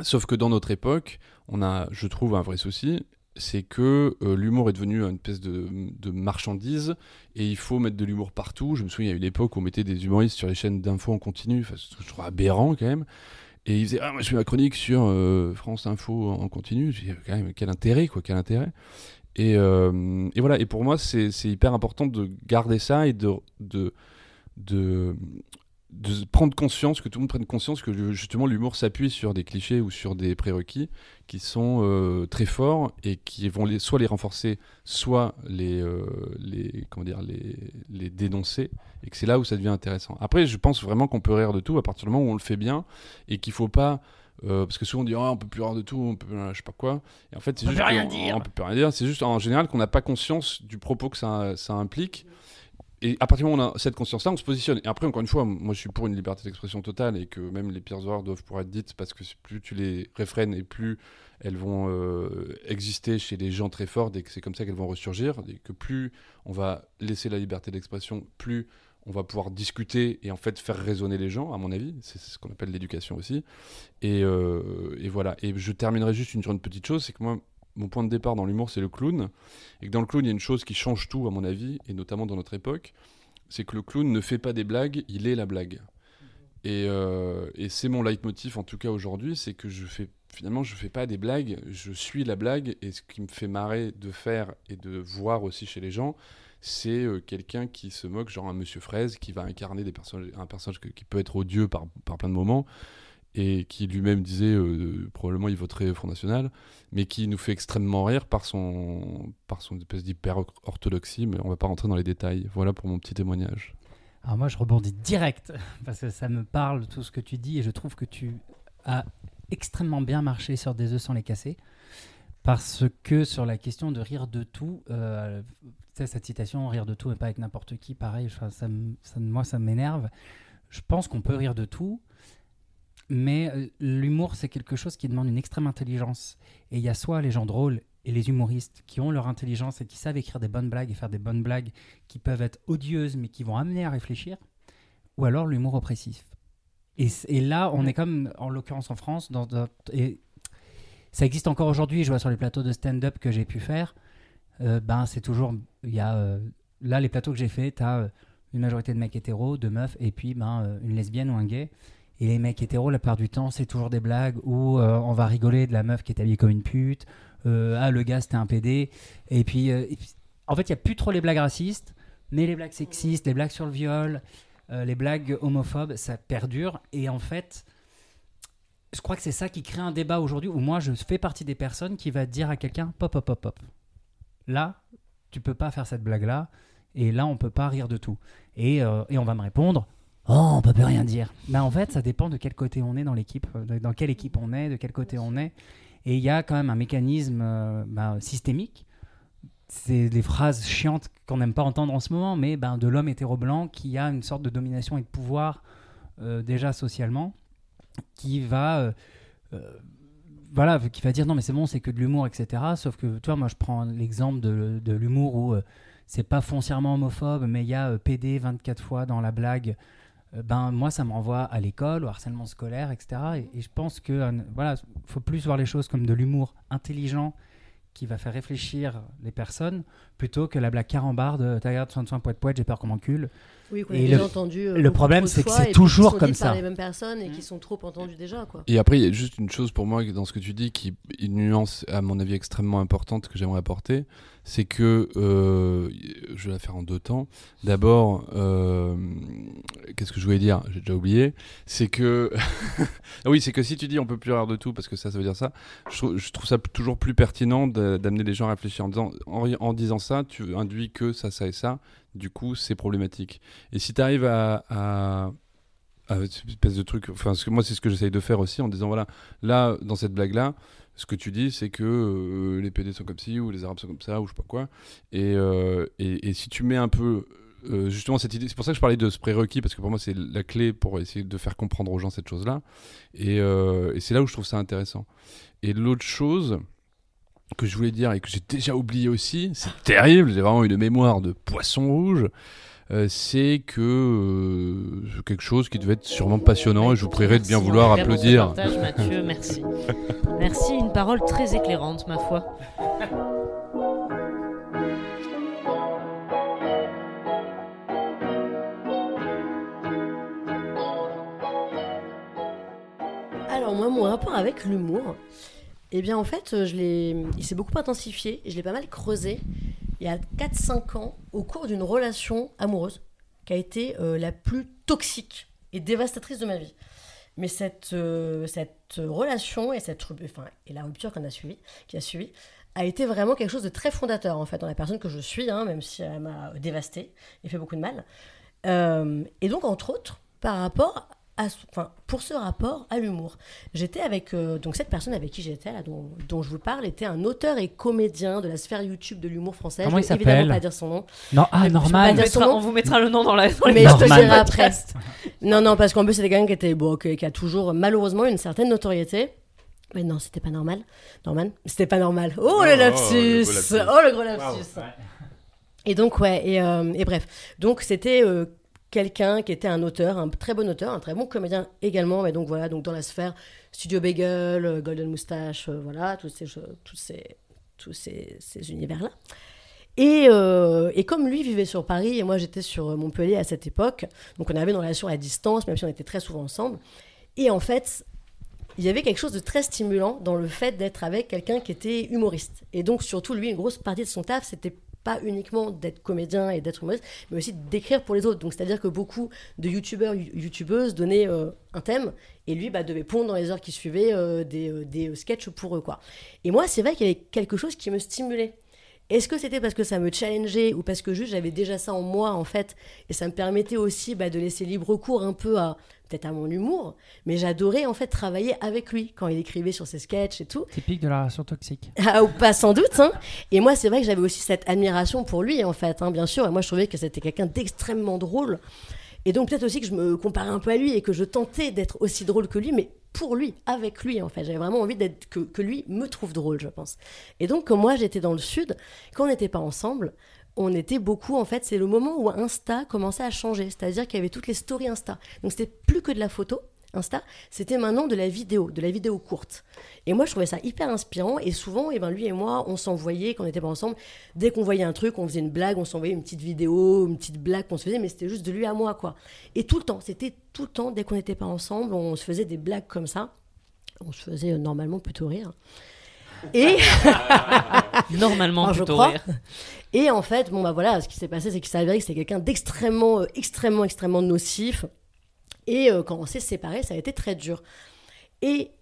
Sauf que dans notre époque, on a, je trouve, un vrai souci, c'est que euh, l'humour est devenu une espèce de, marchandise et il faut mettre de l'humour partout. Je me souviens, il y a eu une époque où on mettait des humoristes sur les chaînes d'infos en continu, enfin, c'est trouve aberrant quand même. Et ils faisaient, ah, moi je fais ma chronique sur euh, France Info en continu. Je dis, quand même, quel intérêt, quoi, quel intérêt. Et, euh, et voilà, et pour moi, c'est c'est hyper important de garder ça et de, de, de, de prendre conscience, que tout le monde prenne conscience que justement l'humour s'appuie sur des clichés ou sur des prérequis qui sont euh, très forts et qui vont les, soit les renforcer, soit les, euh, les, comment dire, les, les dénoncer, et que c'est là où ça devient intéressant. Après, je pense vraiment qu'on peut rire de tout à partir du moment où on le fait bien, et qu'il faut pas... euh, parce que souvent on dit Ah, on peut plus rire de tout, on peut je sais pas quoi. Et en fait, c'est On juste peut rien qu'on- dire. on peut plus rien dire. C'est juste en général qu'on n'a pas conscience du propos que ça, ça implique. Et à partir du moment où on a cette conscience-là, on se positionne. Et après, encore une fois, moi je suis pour une liberté d'expression totale et que même les pires horreurs doivent pouvoir être dites parce que plus tu les réfrènes et plus elles vont euh, exister chez les gens très forts et que c'est comme ça qu'elles vont ressurgir. Et que plus on va laisser la liberté d'expression, plus on va pouvoir discuter et en fait faire raisonner les gens, à mon avis. C'est ce qu'on appelle l'éducation aussi. Et, euh, et voilà. Et je terminerai juste sur une petite chose c'est que moi, mon point de départ dans l'humour, c'est le clown. Et que dans le clown, il y a une chose qui change tout, à mon avis, et notamment dans notre époque, c'est que le clown ne fait pas des blagues, il est la blague. Et, euh, c'est mon leitmotiv, en tout cas aujourd'hui, c'est que je fais finalement, je fais pas des blagues, je suis la blague, et ce qui me fait marrer de faire et de voir aussi chez les gens, c'est euh, quelqu'un qui se moque, genre un Monsieur Fraise, qui va incarner des personnages, un personnage qui peut être odieux par, par plein de moments, et qui lui-même disait, euh, probablement il voterait Front National, mais qui nous fait extrêmement rire par son, par son espèce d'hyper-orthodoxie, mais on va pas rentrer dans les détails. Voilà pour mon petit témoignage. Alors moi, je rebondis direct parce que ça me parle tout ce que tu dis et je trouve que tu as extrêmement bien marché sur des œufs sans les casser. Parce que sur la question de rire de tout, euh, tu sais, cette citation, rire de tout et pas avec n'importe qui, pareil, ça- moi ça m'énerve. Je pense qu'on peut rire de tout, mais euh, l'humour c'est quelque chose qui demande une extrême intelligence. Et il y a soit les gens drôles et les humoristes qui ont leur intelligence et qui savent écrire des bonnes blagues et faire des bonnes blagues qui peuvent être odieuses mais qui vont amener à réfléchir, ou alors l'humour oppressif. Et, là, on est comme, en l'occurrence en France, ça existe encore aujourd'hui. Je vois sur les plateaux de stand-up que j'ai pu faire, euh, ben c'est toujours, il y a euh, là les plateaux que j'ai fait, t'as euh, une majorité de mecs hétéros, de meufs, et puis ben une lesbienne ou un gay. Et les mecs hétéros, la plupart du temps, c'est toujours des blagues où euh, on va rigoler de la meuf qui est habillée comme une pute. euh, ah le gars c'était un PD. Et puis, euh, et puis- en fait, il y a plus trop les blagues racistes, mais les blagues sexistes, les blagues sur le viol, les blagues homophobes, ça perdure. Et en fait, je crois que c'est ça qui crée un débat aujourd'hui où moi je fais partie des personnes qui va dire à quelqu'un pop pop pop pop. Là, tu peux pas faire cette blague là et là on peut pas rire de tout. Et, et on va me répondre "Oh, on peut plus rien dire." Mais en fait, ça dépend de quel côté on est dans l'équipe, euh, dans quelle équipe on est, de quel côté on est et il y a quand même un mécanisme euh, bah, systémique c'est des phrases chiantes qu'on n'aime pas entendre en ce moment, mais ben, de l'homme hétéro-blanc qui a une sorte de domination et de pouvoir euh, déjà socialement, qui va, voilà, qui va dire non mais c'est bon, c'est que de l'humour, etc. Sauf que, tu vois, moi je prends l'exemple de, de l'humour où c'est pas foncièrement homophobe, mais il y a PD 24 fois dans la blague. Euh, ben moi ça me renvoie à l'école, au harcèlement scolaire, etc. Et, je pense que euh, voilà, faut plus voir les choses comme de l'humour intelligent qui va faire réfléchir les personnes plutôt que la blague carambarde t'as regarde soin de soin poète poète j'ai peur qu'on m'encule Oui, qu'on a Et déjà le- entendu. euh, le problème, c'est que c'est toujours comme dites par ça. les mêmes personnes et Mm. qui sont trop entendues déjà, quoi. Et après, il y a juste une chose pour moi dans ce que tu dis qui une nuance, à mon avis, extrêmement importante que j'aimerais apporter. C'est que, euh, je vais la faire en deux temps. D'abord, euh, qu'est-ce que je voulais dire? J'ai déjà oublié. C'est que. Ah <laughs> oui, c'est que si tu dis on peut plus rire de tout, parce que ça, ça veut dire ça, je trouve, je trouve ça toujours plus pertinent d'amener les gens à réfléchir en disant, en, en disant ça, tu induis que ça, ça et ça. Du coup, c'est problématique. Et si tu arrives à, à cette espèce de truc. Enfin, que moi, c'est ce que j'essaye de faire aussi en disant voilà, là, dans cette blague-là, ce que tu dis, c'est que euh, les PD sont comme ci, ou les Arabes sont comme ça, ou je sais pas quoi. Et, euh, et, si tu mets un peu. euh, justement, cette idée, c'est pour ça que je parlais de ce prérequis, parce que pour moi, c'est la clé pour essayer de faire comprendre aux gens cette chose-là. Et c'est là où je trouve ça intéressant. Et l'autre chose que je voulais dire et que j'ai déjà oublié aussi, c'est terrible, j'ai vraiment une mémoire de poisson rouge. euh, c'est que euh, c'est quelque chose qui devait être sûrement passionnant et je vous prierai de bien vouloir applaudir. partage, Mathieu, merci. Merci, une parole très éclairante, ma foi. Alors moi, mon rapport avec l'humour, eh bien en fait, euh, je l'ai, il s'est beaucoup intensifié, je l'ai pas mal creusé il y a 4-5 ans au cours d'une relation amoureuse qui a été euh, la plus toxique et dévastatrice de ma vie. Mais cette, euh, cette relation et, cette, enfin, et la rupture qu'on a suivi, qui a suivi a été vraiment quelque chose de très fondateur en fait dans la personne que je suis, hein, même si elle m'a dévastée et fait beaucoup de mal. Et donc entre autres, par rapport à, ce- enfin, pour ce rapport à l'humour, j'étais avec euh, donc cette personne avec qui j'étais là, dont, dont je vous parle, était un auteur et comédien de la sphère YouTube de l'humour français. Comment je il vais évidemment s'appelle pas dire son nom. non ah normal dire- mettra, son nom. on vous mettra le nom dans la dans Mais je te dirai après. Non, non, parce qu'en plus, c'était quelqu'un qui, était, bon, qui, qui a toujours, malheureusement, une certaine notoriété. Mais non, c'était pas normal. Norman? C'était pas normal. Oh, Oh, le oh, le lapsus. Oh, le gros lapsus Et donc, ouais, et, euh, et bref. Donc, c'était euh, quelqu'un qui était un auteur, un très bon auteur, un très bon comédien également. Mais donc, voilà, donc dans la sphère Studio Bagel, euh, Golden Moustache, euh, voilà, tous ces, tous ces, tous ces, univers-là. Et, euh, et comme lui vivait sur Paris et moi j'étais sur Montpellier à cette époque, donc on avait une relation à distance, même si on était très souvent ensemble. Et en fait, il y avait quelque chose de très stimulant dans le fait d'être avec quelqu'un qui était humoriste. Et donc surtout lui, une grosse partie de son taf, c'était pas uniquement d'être comédien et d'être humoriste, mais aussi d'écrire pour les autres. Donc c'est-à-dire que beaucoup de youtubeurs, you- youtubeuses donnaient euh, un thème et lui bah, devait pondre dans les heures qui suivaient euh, des, euh, des sketchs pour eux. quoi. Et moi, c'est vrai qu'il y avait quelque chose qui me stimulait. Est-ce que c'était parce que ça me challengeait ou parce que juste j'avais déjà ça en moi en fait et ça me permettait aussi bah, de laisser libre cours un peu à peut-être à mon humour, mais j'adorais en fait travailler avec lui quand il écrivait sur ses sketchs et tout. Typique de la relation toxique. <laughs> Ah, ou pas sans doute. hein. Et moi, c'est vrai que j'avais aussi cette admiration pour lui, en fait, hein, bien sûr. Et moi, je trouvais que c'était quelqu'un d'extrêmement drôle. Et donc, peut-être aussi que je me comparais un peu à lui et que je tentais d'être aussi drôle que lui, mais pour lui, avec lui, en fait. J'avais vraiment envie d'être que, que lui me trouve drôle, je pense. Et donc, quand moi, j'étais dans le Sud, quand on n'était pas ensemble, on était beaucoup, en fait, c'est le moment où Insta commençait à changer. C'est-à-dire qu'il y avait toutes les stories Insta. Donc, c'était plus que de la photo. Insta, c'était maintenant de la vidéo, de la vidéo courte. Et moi, je trouvais ça hyper inspirant. Et souvent, eh ben, lui et moi, on s'envoyait, quand on n'était pas ensemble, dès qu'on voyait un truc, on faisait une blague, on s'envoyait une petite vidéo, une petite blague qu'on se faisait, mais c'était juste de lui à moi, quoi. Et tout le temps, c'était tout le temps, dès qu'on n'était pas ensemble, on se faisait des blagues comme ça. On se faisait euh, normalement plutôt rire. Et, <laughs> <laughs> Normalement, je plutôt crois. rire. et en fait, bon, bah voilà, ce qui s'est passé, c'est qu'il s'est avéré que c'était quelqu'un d'extrêmement, euh, extrêmement, extrêmement nocif. Et euh, quand on s'est séparés, ça a été très dur. Et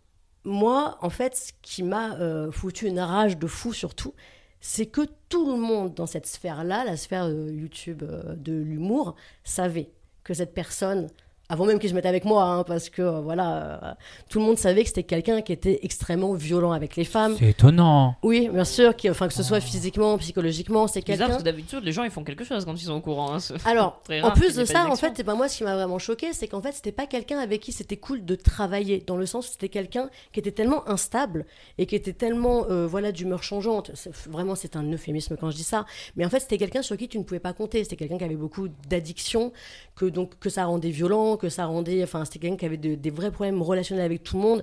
moi, en fait, ce qui m'a euh, foutu une rage de fou surtout, c'est que tout le monde dans cette sphère-là, la sphère euh, YouTube euh, de l'humour, savait que cette personne, avant même qu'il se mette avec moi, hein, parce que euh, voilà, euh, tout le monde savait que c'était quelqu'un qui était extrêmement violent avec les femmes. C'est étonnant. Oui, bien sûr, qui, enfin que ce soit physiquement, psychologiquement, c'est C'est bizarre quelqu'un. parce que d'habitude, les gens ils font quelque chose quand ils sont au courant. hein. <laughs> Alors, en plus de ça, en fait, action. c'est pas moi ce qui m'a vraiment choqué, c'est qu'en fait, c'était pas quelqu'un avec qui c'était cool de travailler, dans le sens où c'était quelqu'un qui était tellement instable et qui était tellement, euh, voilà, d'humeur changeante. Vraiment, c'est un euphémisme quand je dis ça. Mais en fait, c'était quelqu'un sur qui tu ne pouvais pas compter. C'était quelqu'un qui avait beaucoup d'addiction, que donc que ça rendait violent, que ça rendait, enfin, c'était quelqu'un qui avait de- des vrais problèmes relationnels avec tout le monde,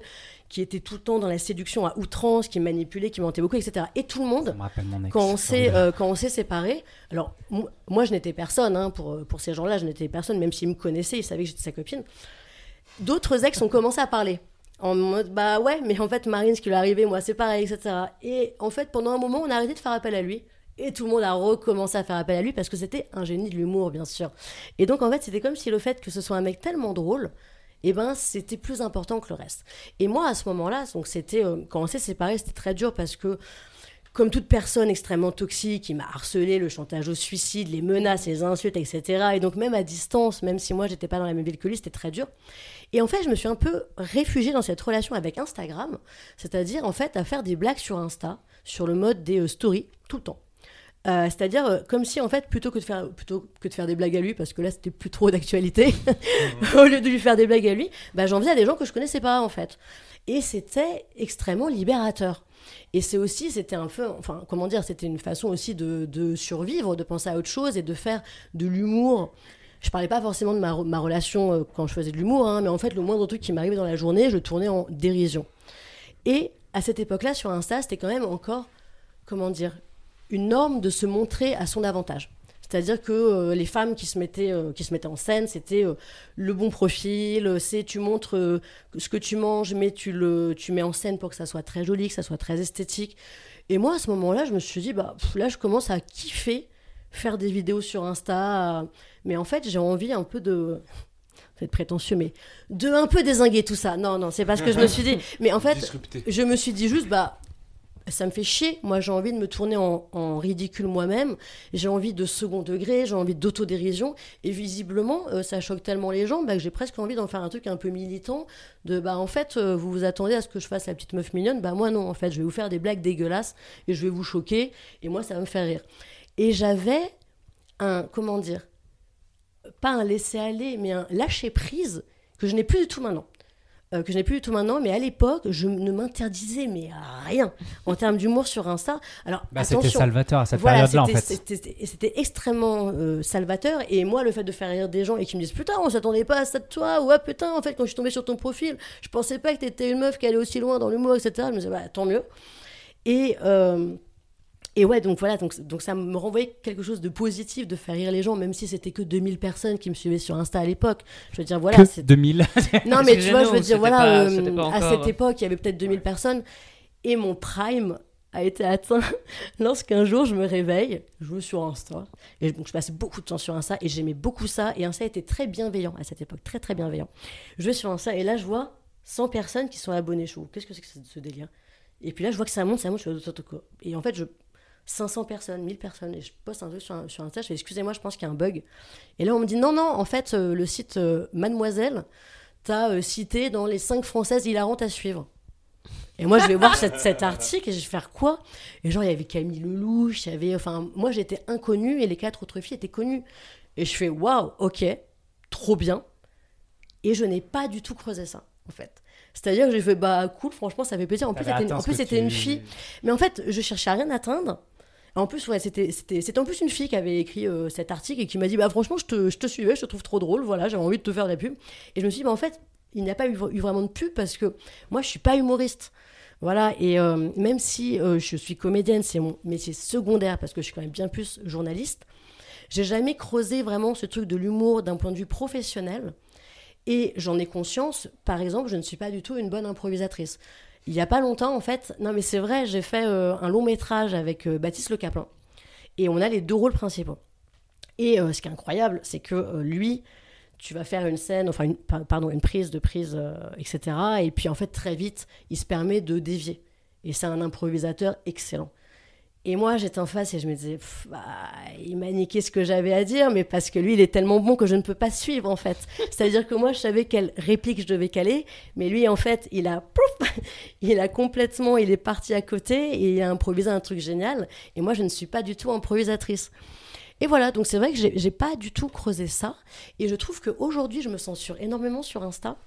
qui était tout le temps dans la séduction à outrance, qui manipulait, qui mentait beaucoup, etc. Et tout le monde quand on s'est euh, quand on s'est séparés alors mo- moi je n'étais personne hein, pour euh, pour ces gens-là je n'étais personne même s'ils me connaissaient ils savaient que j'étais sa copine. D'autres ex ont commencé à parler en mode bah ouais mais en fait Marine ce qui lui est arrivé moi c'est pareil etc et en fait pendant un moment on a arrêté de faire appel à lui et tout le monde a recommencé à faire appel à lui parce que c'était un génie de l'humour bien sûr et donc en fait c'était comme si le fait que ce soit un mec tellement drôle et ben c'était plus important que le reste et moi à ce moment-là donc c'était euh, quand on s'est séparés c'était très dur parce que comme toute personne extrêmement toxique, il m'a harcelé, le chantage au suicide, les menaces, les insultes, etc. Et donc même à distance, même si moi j'étais pas dans la même ville que lui, c'était très dur. Et en fait, je me suis un peu réfugiée dans cette relation avec Instagram, c'est-à-dire en fait à faire des blagues sur Insta, sur le mode des euh, stories, tout le temps. Euh, c'est-à-dire euh, comme si en fait plutôt que de faire plutôt que de faire des blagues à lui parce que là c'était plus trop d'actualité <laughs> au lieu de lui faire des blagues à lui bah, j'en faisais à des gens que je connaissais pas en fait et c'était extrêmement libérateur et c'est aussi, c'était un peu, enfin, comment dire, c'était une façon aussi de, de survivre, de penser à autre chose et de faire de l'humour. Je parlais pas forcément de ma, ma relation euh, quand je faisais de l'humour, hein, mais en fait, le moindre truc qui m'arrivait dans la journée, je le tournais en dérision. Et à cette époque-là, sur Insta, c'était quand même encore, comment dire, une norme de se montrer à son avantage. C'est-à-dire que euh, les femmes qui se mettaient, euh, qui se mettaient en scène, c'était euh, le bon profil, c'est tu montres ce que tu manges, mais tu le tu mets en scène pour que ça soit très joli, que ça soit très esthétique. Et moi, à ce moment-là, je me suis dit, bah pff, là, je commence à kiffer faire des vidéos sur Insta. mais en fait, j'ai envie un peu de. <laughs> C'est être prétentieux, mais de un peu désinguer tout ça. Non, non, c'est pas ce que je me suis dit. <laughs> Mais en fait, Disrupté. je me suis dit juste, bah, ça me fait chier. Moi, j'ai envie de me tourner en, ridicule moi-même. J'ai envie de second degré, j'ai envie d'autodérision. Et visiblement, euh, ça choque tellement les gens bah, que j'ai presque envie d'en faire un truc un peu militant. De, bah, en fait, euh, vous vous attendez à ce que je fasse la petite meuf mignonne. Bah, moi, non, en fait, je vais vous faire des blagues dégueulasses et je vais vous choquer. Et moi, ça va me faire rire. Et j'avais un, comment dire, pas un laisser-aller, mais un lâcher-prise que je n'ai plus du tout maintenant. Euh, que je n'ai plus du tout maintenant, mais à l'époque, je ne m'interdisais mais rien en termes d'humour sur Insta. Alors, Bah, c'était salvateur à cette voilà, période-là, en fait. C'était extrêmement euh, salvateur. Et moi, le fait de faire rire des gens et qui me disent Putain, on s'attendait pas à ça de toi. Ou ah, putain, en fait, quand je suis tombée sur ton profil, je pensais pas que t'étais une meuf qui allait aussi loin dans l'humour, etc. Je me disais Bah, tant mieux. Et. euh, et ouais, donc voilà, donc, donc ça me renvoyait quelque chose de positif de faire rire les gens, même si c'était que 2000 personnes qui me suivaient sur Insta à l'époque. Je veux dire, voilà. c'est- 2000. <laughs> non, mais tu vois, je veux dire, voilà, pas- euh, à cette époque, il y avait peut-être 2000 personnes. Et mon prime a été atteint <laughs> lorsqu'un jour, je me réveille, je joue sur Insta. Et donc, je passais beaucoup de temps sur Insta et j'aimais beaucoup ça. Et Insta était très bienveillant à cette époque, très, très bienveillant. Je vais sur Insta et là, je vois 100 personnes qui sont abonnées. Je qu'est-ce que c'est que ce- délire? Et puis là, je vois que ça monte, ça monte. Je quoi? Et en fait, je. 500 personnes, 1000 personnes, et je poste un truc sur, sur Insta, je fais excusez-moi, je pense qu'il y a un bug. Et là, on me dit non, non, en fait, euh, le site euh, Mademoiselle t'as euh, cité dans les 5 françaises hilarantes à suivre. Et moi, je vais voir cette- cet article et je vais faire quoi? Et genre, il y avait Camille Lelouch, il y avait. Enfin, moi, j'étais inconnue et les quatre autres filles étaient connues. Et je fais waouh, ok, trop bien. Et je n'ai pas du tout creusé ça, en fait. C'est-à-dire que j'ai fait bah cool, franchement, ça fait plaisir. En plus, c'était une, en plus, c'était une fille. Mais en fait, je cherchais à rien atteindre. En plus, c'était, en plus une fille qui avait écrit euh, cet article et qui m'a dit bah franchement, je te, suivais, je te trouve trop drôle, voilà, j'avais envie de te faire de la pub. Et je me suis dit bah en fait, il n'y a pas eu, eu vraiment de pub parce que moi, je suis pas humoriste. Voilà, et euh, même si euh, je suis comédienne, c'est mon métier secondaire parce que je suis quand même bien plus journaliste, j'ai jamais creusé vraiment ce truc de l'humour d'un point de vue professionnel. Et j'en ai conscience, par exemple, je ne suis pas du tout une bonne improvisatrice. Il n'y a pas longtemps, en fait, non mais c'est vrai, j'ai fait euh, un long métrage avec euh, Baptiste Le Caplin. Et on a les deux rôles principaux. Et euh, ce qui est incroyable, c'est que lui, tu vas faire une scène, enfin, une, pa- pardon, une prise de prise, etc. Et puis en fait, très vite, il se permet de dévier. Et c'est un improvisateur excellent. Et moi, j'étais en face et je me disais, Pff, bah, il m'a niqué ce que j'avais à dire, mais parce que lui, il est tellement bon que je ne peux pas suivre, en fait. <laughs> C'est-à-dire que moi, je savais quelle réplique je devais caler, mais lui, en fait, il a, pouf, <laughs> il a complètement, il est parti à côté et il a improvisé un truc génial. Et moi, je ne suis pas du tout improvisatrice. Et voilà, donc c'est vrai que j'ai j'ai pas du tout creusé ça. Et je trouve qu'aujourd'hui, je me censure énormément sur Insta.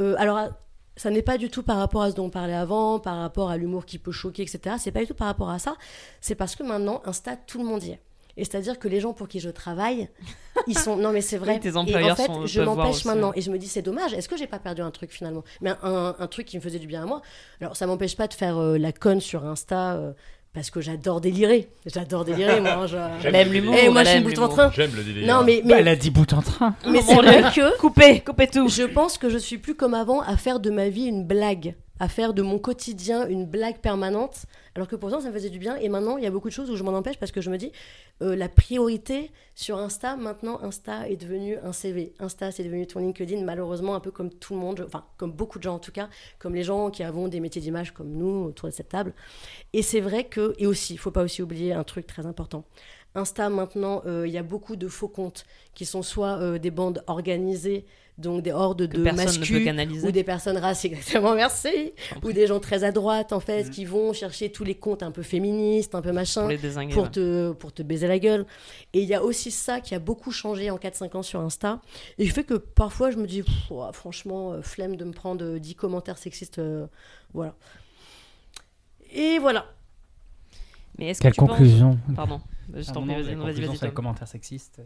Euh, alors, ça n'est pas du tout par rapport à ce dont on parlait avant, par rapport à l'humour qui peut choquer, etc. C'est pas du tout par rapport à ça. C'est parce que maintenant, Insta, tout le monde y est. Et c'est-à-dire que les gens pour qui je travaille, <laughs> ils sont. Non, mais c'est vrai. Oui, tes et en employeurs fait, sont- je m'empêche maintenant. Et je me dis, c'est dommage. Est-ce que j'ai pas perdu un truc finalement? Mais un, un- un truc qui me faisait du bien à moi. Alors, ça m'empêche pas de faire euh, la conne sur Insta. euh, parce que j'adore délirer. J'adore délirer, moi. hein, je- <laughs> Elle aime l'humour. Eh, moi, je suis bout en train. J'aime le délire. Non, mais, Bah, mais, elle a dit bout en train. mais c'est vrai que Coupez, coupez tout. je pense que je suis plus comme avant à faire de ma vie une blague, à faire de mon quotidien une blague permanente, alors que pourtant ça me faisait du bien. Et maintenant, il y a beaucoup de choses où je m'en empêche parce que je me dis, euh, la priorité sur Insta, maintenant, Insta est devenu un CV. Insta, c'est devenu ton LinkedIn, malheureusement, un peu comme tout le monde, enfin, comme beaucoup de gens en tout cas, comme les gens qui avons des métiers d'image comme nous autour de cette table. Et c'est vrai que, et aussi, il faut pas aussi oublier un truc très important. Insta, maintenant, euh, il y a beaucoup de faux comptes qui sont soit euh, des bandes organisées, donc des hordes Que de canaliser. ou des personnes racistes, <laughs> exactement, merci, ou des gens très à droite, en Mm. fait, qui vont chercher tous les comptes un peu féministes, un peu machin, Pour les désinguer. pour ouais. te, pour te baiser la gueule. Et il y a aussi ça qui a beaucoup changé en 4-5 ans sur Insta, et qui fait que parfois je me dis, franchement, euh, flemme de me prendre euh, 10 commentaires sexistes, euh, voilà. Et voilà. Mais est-ce que Quelle tu penses- conclusion Pardon. Je t'en prie, vas-y, commentaires sexistes.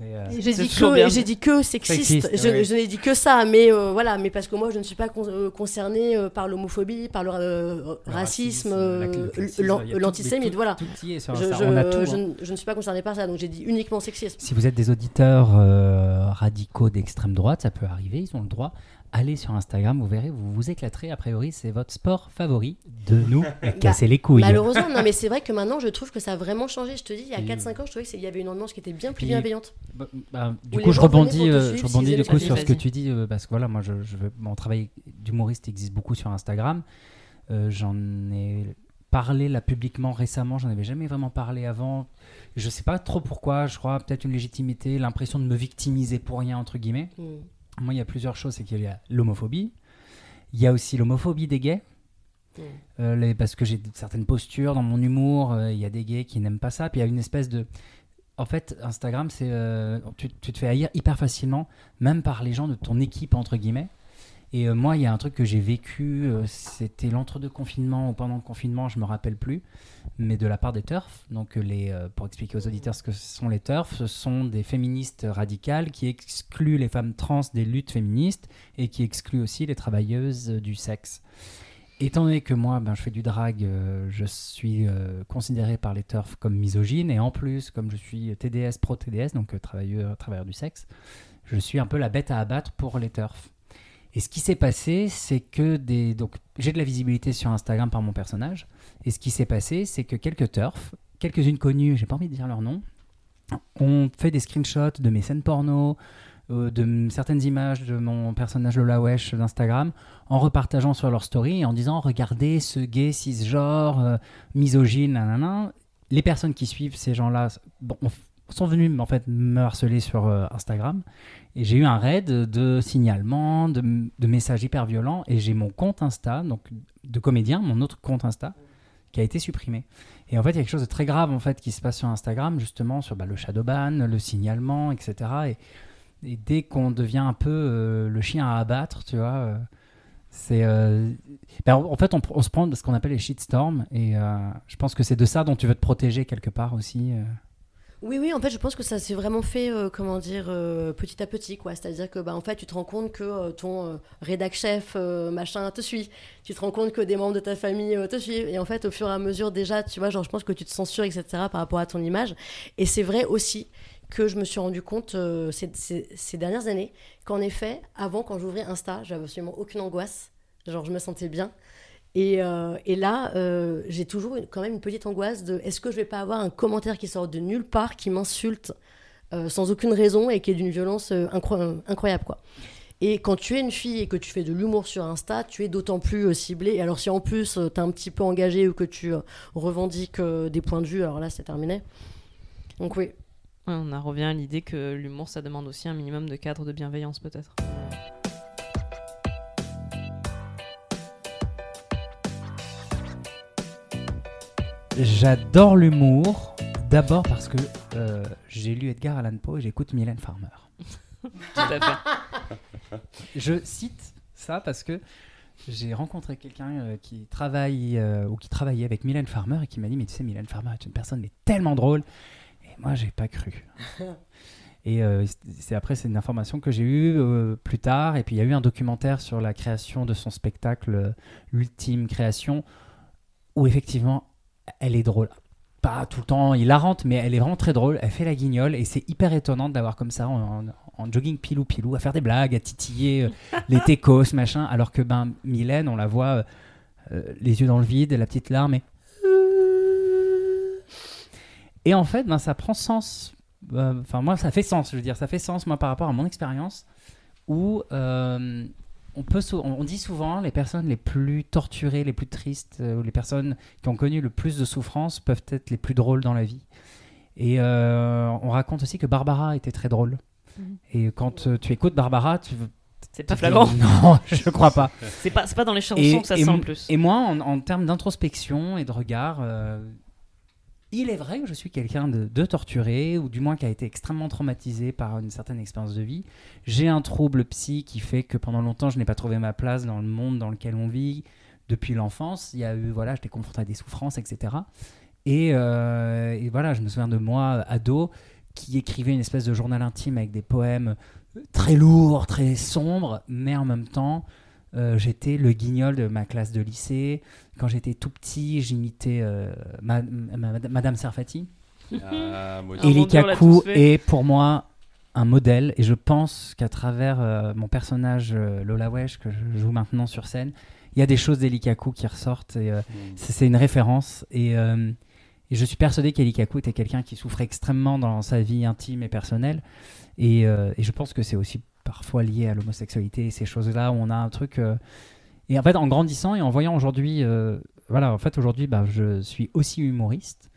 euh, J'ai dit, que, j'ai dit que sexiste, Sexiste, je, oui. je n'ai dit que ça, mais euh, voilà, mais parce que moi je ne suis pas con- euh, concernée euh, par l'homophobie, par le euh, le racisme, la- euh, le classisme, l'an- il y a tout- l'antisémite, tout- voilà. tout y est sur Je, Insta. je- On a tout. je hein. ne- je ne suis pas concernée par ça, donc j'ai dit uniquement sexisme. Si vous êtes des auditeurs euh, radicaux d'extrême droite, ça peut arriver, ils ont le droit. Allez sur Instagram, vous verrez, vous vous éclaterez. A priori, c'est votre sport favori de nous <laughs> casser les couilles. Malheureusement, non, mais c'est vrai que maintenant je trouve que ça a vraiment changé. Je te dis, il y a Puis- 4-5 ans, je trouvais qu'il y avait une ambiance qui était bien plus bienveillante. Bah, bah, Où du coup, je rebondis, euh, suivre je du coup sur ce que tu dis euh, parce que voilà, moi, je, mon travail d'humoriste existe beaucoup sur Instagram. Euh, j'en ai parlé là publiquement récemment. J'en avais jamais vraiment parlé avant. Je sais pas trop pourquoi. Je crois peut-être une légitimité, l'impression de me victimiser pour rien entre guillemets. Hmm. Moi, il y a plusieurs choses. C'est qu'il y a l'homophobie. Il y a aussi l'homophobie des gays. Mm. Euh, les- parce que j'ai certaines postures dans mon humour. euh, Il y a des gays qui n'aiment pas ça. Puis il y a une espèce de. En fait, Instagram, c'est. euh, tu, tu te fais haïr hyper facilement, même par les gens de ton équipe, entre guillemets. Et euh, moi, il y a un truc que j'ai vécu, euh, c'était l'entre-deux confinements ou pendant le confinement, je me rappelle plus, mais de la part des TERF. Donc, euh, pour expliquer aux auditeurs ce que sont les TERF, ce sont des féministes radicales qui excluent les femmes trans des luttes féministes et qui excluent aussi les travailleuses du sexe. Étant donné que moi, ben, je fais du drag, je suis considéré par les TERF comme misogyne, et en plus, comme je suis TDS, pro-TDS, donc euh, travailleur, travailleur du sexe, je suis un peu la bête à abattre pour les TERF. Et ce qui s'est passé, c'est que des. Donc, j'ai de la visibilité sur Instagram par mon personnage. Et ce qui s'est passé, c'est que quelques turfs, quelques-unes connues, j'ai pas envie de dire leur nom, ont fait des screenshots de mes scènes porno, euh, de certaines images de mon personnage de la Wesh d'Instagram, en repartageant sur leur story et en disant Regardez ce gay cisgenre, euh, misogyne, nanana. Les personnes qui suivent ces gens-là bon, sont venus en fait me harceler sur euh, Instagram et j'ai eu un raid de signalements, de, de messages hyper violents et j'ai mon compte Insta, donc de comédien, mon autre compte Insta, qui a été supprimé. Et en fait, il y a quelque chose de très grave en fait qui se passe sur Instagram, justement sur bah, le shadowban, le signalement, etc. Et, dès qu'on devient un peu euh, le chien à abattre, tu vois, euh, c'est euh, ben, en fait on, se prend ce qu'on appelle les shitstorms et je pense que c'est de ça dont tu veux te protéger quelque part aussi. Oui, oui, en fait, je pense que ça s'est vraiment fait, euh, comment dire, euh, petit à petit, quoi. C'est-à-dire que, bah, en fait, tu te rends compte que euh, ton rédac chef, euh, machin, te suit. Tu te rends compte que des membres de ta famille te suivent. Et en fait, au fur et à mesure, déjà, tu vois, genre, je pense que tu te censures, etc., par rapport à ton image. Et c'est vrai aussi que je me suis rendu compte ces, ces- ces dernières années qu'en effet, avant, quand j'ouvrais Insta, j'avais absolument aucune angoisse. Genre, je me sentais bien. Et, euh, et là, euh, j'ai toujours quand même une petite angoisse de est-ce que je vais pas avoir un commentaire qui sort de nulle part, qui m'insulte euh, sans aucune raison et qui est d'une violence incro- incroyable, quoi. Et quand tu es une fille et que tu fais de l'humour sur Insta, tu es d'autant plus ciblée. Alors si en plus tu t'es un petit peu engagé ou que tu revendiques des points de vue, alors là c'est terminé. Donc oui. On en revient à l'idée que l'humour, ça demande aussi un minimum de cadre de bienveillance, peut-être. J'adore l'humour, d'abord parce que euh, j'ai lu Edgar Allan Poe et j'écoute Mylène Farmer. <laughs> Tout à fait. Je cite ça parce que j'ai rencontré quelqu'un euh, qui travaille euh, ou qui travaillait avec Mylène Farmer et qui m'a dit mais tu sais Mylène Farmer est une personne mais tellement drôle et moi j'ai pas cru. <laughs> et euh, c'est après c'est une information que j'ai eue plus tard et puis il y a eu un documentaire sur la création de son spectacle l'ultime création où effectivement elle est drôle. Pas tout le temps hilarante, mais elle est vraiment très drôle. Elle fait la guignole et c'est hyper étonnant de l'avoir comme ça en, jogging pilou pilou, à faire des blagues, à titiller euh, <laughs> les técos, machin. Alors que ben Mylène, on la voit euh, euh, les yeux dans le vide, la petite larme et et en fait, ben ça prend sens. Euh, Enfin moi, ça fait sens. Je veux dire, ça fait sens moi par rapport à mon expérience où euh, on peut, sou- on dit souvent les personnes les plus torturées, les plus tristes, euh, ou les personnes qui ont connu le plus de souffrance peuvent être les plus drôles dans la vie. Et euh, on raconte aussi que Barbara était très drôle. Mhm. Et quand euh, tu écoutes Barbara, tu C'est pas flagrant. Non, <laughs> je crois pas. C'est pas, c'est pas dans les chansons Et, que ça et sent plus. et moi, en, en termes d'introspection et de regard, euh, il est vrai que je suis quelqu'un de, torturé, ou du moins qui a été extrêmement traumatisé par une certaine expérience de vie. J'ai un trouble psy qui fait que pendant longtemps, je n'ai pas trouvé ma place dans le monde dans lequel on vit depuis l'enfance. Il y a eu, voilà, j'étais confronté à des souffrances, etc. Et, euh, et voilà, je me souviens de moi, ado, qui écrivait une espèce de journal intime avec des poèmes très lourds, très sombres, mais en même temps, euh, j'étais le guignol de ma classe de lycée. Quand j'étais tout petit, j'imitais euh, ma- ma- Madame Serfati. Ah, est pour moi un modèle et je pense qu'à travers euh, mon personnage euh, Lola Wesh que je joue maintenant sur scène, il y a des choses d'Eli Kaku qui ressortent et euh, Mm. c'est c'est une référence et, euh, et je suis persuadé qu'Eli Kaku était quelqu'un qui souffrait extrêmement dans sa vie intime et personnelle et, euh, et je pense que c'est aussi parfois lié à l'homosexualité ces choses-là où on a un truc euh, et en fait en grandissant et en voyant aujourd'hui euh, voilà en fait aujourd'hui bah, je suis aussi humoriste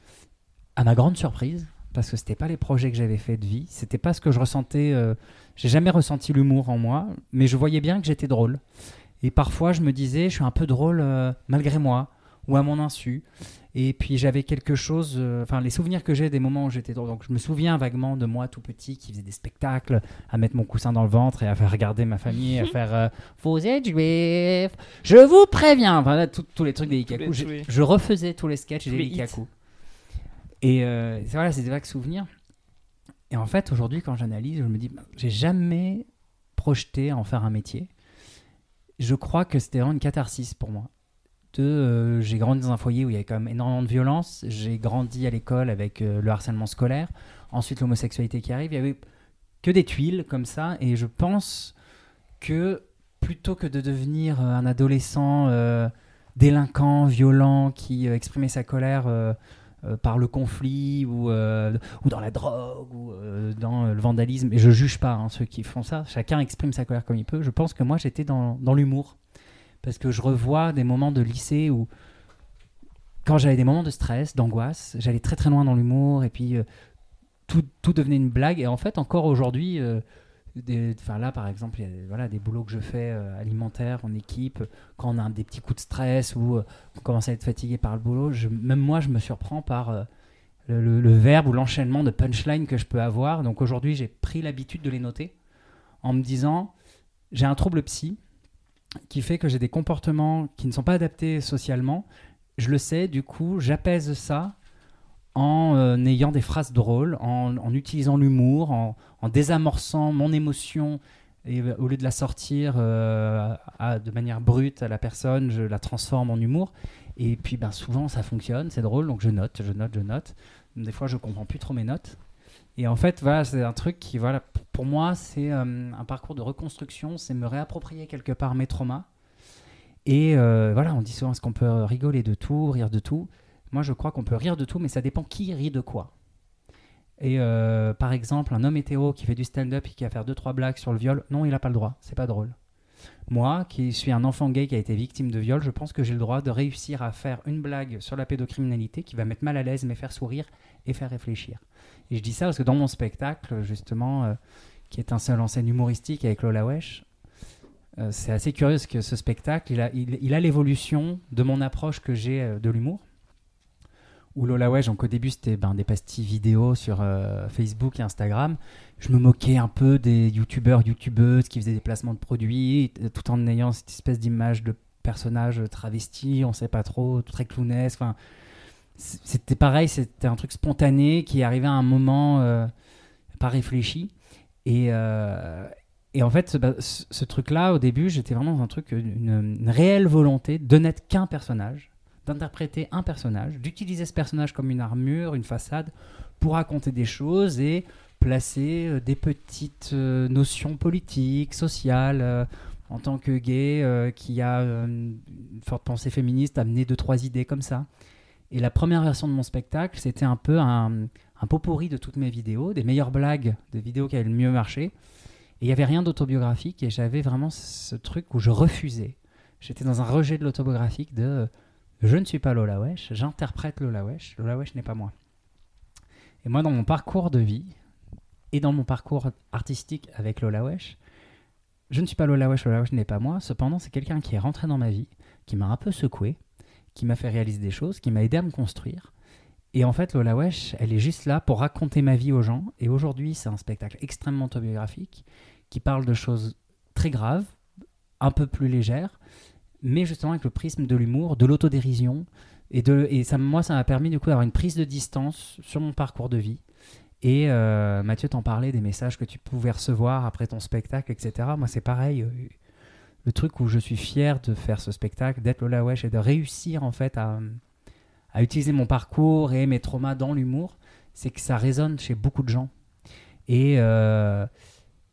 à ma grande surprise parce que c'était pas les projets que j'avais fait de vie c'était pas ce que je ressentais euh, j'ai jamais ressenti l'humour en moi mais je voyais bien que j'étais drôle. Et parfois je me disais je suis un peu drôle malgré moi ou à mon insu et puis j'avais quelque chose euh, enfin les souvenirs que j'ai des moments où j'étais donc je me souviens vaguement de moi tout petit qui faisait des spectacles à mettre mon coussin dans le ventre et à faire regarder ma famille à faire euh, vous êtes juif je vous préviens. Voilà tout- tous les trucs des Tous les- Ikaku je, refaisais tous les sketchs tous des les hits. Ikaku et euh, voilà c'est des vagues souvenirs. Et en fait aujourd'hui quand j'analyse je me dis bah, j'ai jamais projeté en faire un métier. Je crois que c'était vraiment une catharsis pour moi euh, j'ai grandi dans un foyer où il y avait quand même énormément de violence. J'ai grandi à l'école avec euh, le harcèlement scolaire. Ensuite l'homosexualité qui arrive. Il y avait que des tuiles comme ça. Et je pense que plutôt que de devenir euh, un adolescent délinquant violent qui exprimait sa colère par le conflit ou, dans la drogue ou dans le vandalisme et je juge pas hein, ceux qui font ça chacun exprime sa colère comme il peut je pense que moi j'étais dans l'humour parce que je revois des moments de lycée où quand j'avais des moments de stress, d'angoisse, j'allais très très loin dans l'humour et puis euh, tout, tout devenait une blague. Et en fait, encore aujourd'hui, euh, là, par exemple, il y a voilà, des boulots que je fais euh, alimentaires en équipe, quand on a des petits coups de stress ou euh, on commence à être fatigué par le boulot, même moi, je me surprends par le, le- le verbe ou l'enchaînement de punchline que je peux avoir. Donc aujourd'hui, j'ai pris l'habitude de les noter en me disant, j'ai un trouble psy qui fait que j'ai des comportements qui ne sont pas adaptés socialement. Je le sais, du coup, j'apaise ça en euh, ayant des phrases drôles, en, utilisant l'humour, en, désamorçant mon émotion. Et euh, au lieu de la sortir euh, de manière brute à la personne, je la transforme en humour. Et puis ben, souvent ça fonctionne, c'est drôle, donc je note, je note, je note. Des fois je comprends plus trop mes notes. Et en fait, voilà, c'est un truc qui, voilà, pour moi, c'est euh, un parcours de reconstruction, c'est me réapproprier quelque part mes traumas. Et euh, voilà, on dit souvent est-ce qu'on peut rigoler de tout, rire de tout? Moi, je crois qu'on peut rire de tout, mais ça dépend qui rit de quoi. Et euh, par exemple, un homme hétéro qui fait du stand-up et qui va faire deux trois blagues sur le viol, non, il n'a pas le droit, c'est pas drôle. Moi, qui suis un enfant gay qui a été victime de viol, je pense que j'ai le droit de réussir à faire une blague sur la pédocriminalité qui va mettre mal à l'aise, mais faire sourire et faire réfléchir. Et je dis ça parce que dans mon spectacle, justement, euh, qui est un seul en scène humoristique avec Lola Wesh, euh, c'est assez curieux parce que ce spectacle, il a, l'évolution de mon approche que j'ai euh, de l'humour. Où Lola Wesh, donc au début, c'était ben, des pastilles vidéo sur Facebook et Instagram. Je me moquais un peu des youtubeurs, youtubeuses qui faisaient des placements de produits, tout en ayant cette espèce d'image de personnage travesti, on sait pas trop, très clownesque. Enfin, c'était pareil, c'était un truc spontané qui arrivait à un moment euh, pas réfléchi. Et, euh, et en fait, ce, bah, ce- truc-là, au début, j'étais vraiment dans un truc, une, réelle volonté de n'être qu'un personnage, d'interpréter un personnage, d'utiliser ce personnage comme une armure, une façade, pour raconter des choses et placer euh, des petites notions politiques, sociales. en tant que gay qui a une forte pensée féministe, amener deux, trois idées comme ça. Et la première version de mon spectacle, c'était un peu un, un pot pourri de toutes mes vidéos, des meilleures blagues, des vidéos qui avaient le mieux marché. Et il n'y avait rien d'autobiographique et j'avais vraiment ce truc où je refusais. J'étais dans un rejet de l'autobiographique de je ne suis pas Lola Wesh, j'interprète Lola Wesh, Lola Wesh n'est pas moi. Et moi, dans mon parcours de vie et dans mon parcours artistique avec Lola Wesh, je ne suis pas Lola Wesh, Lola Wesh n'est pas moi. Cependant, c'est quelqu'un qui est rentré dans ma vie, qui m'a un peu secoué, qui m'a fait réaliser des choses, qui m'a aidé à me construire. Et en fait, Lola Wesh, elle est juste là pour raconter ma vie aux gens. Et aujourd'hui, c'est un spectacle extrêmement autobiographique qui parle de choses très graves, un peu plus légères, mais justement avec le prisme de l'humour, de l'autodérision. Et, de, et ça, moi, ça m'a permis du coup d'avoir une prise de distance sur mon parcours de vie. Et euh, Mathieu t'en parlait des messages que tu pouvais recevoir après ton spectacle, etc. Moi, c'est pareil. Le truc où je suis fier de faire ce spectacle, d'être Lola Wesh et de réussir en fait à, utiliser mon parcours et mes traumas dans l'humour, c'est que ça résonne chez beaucoup de gens. Et euh,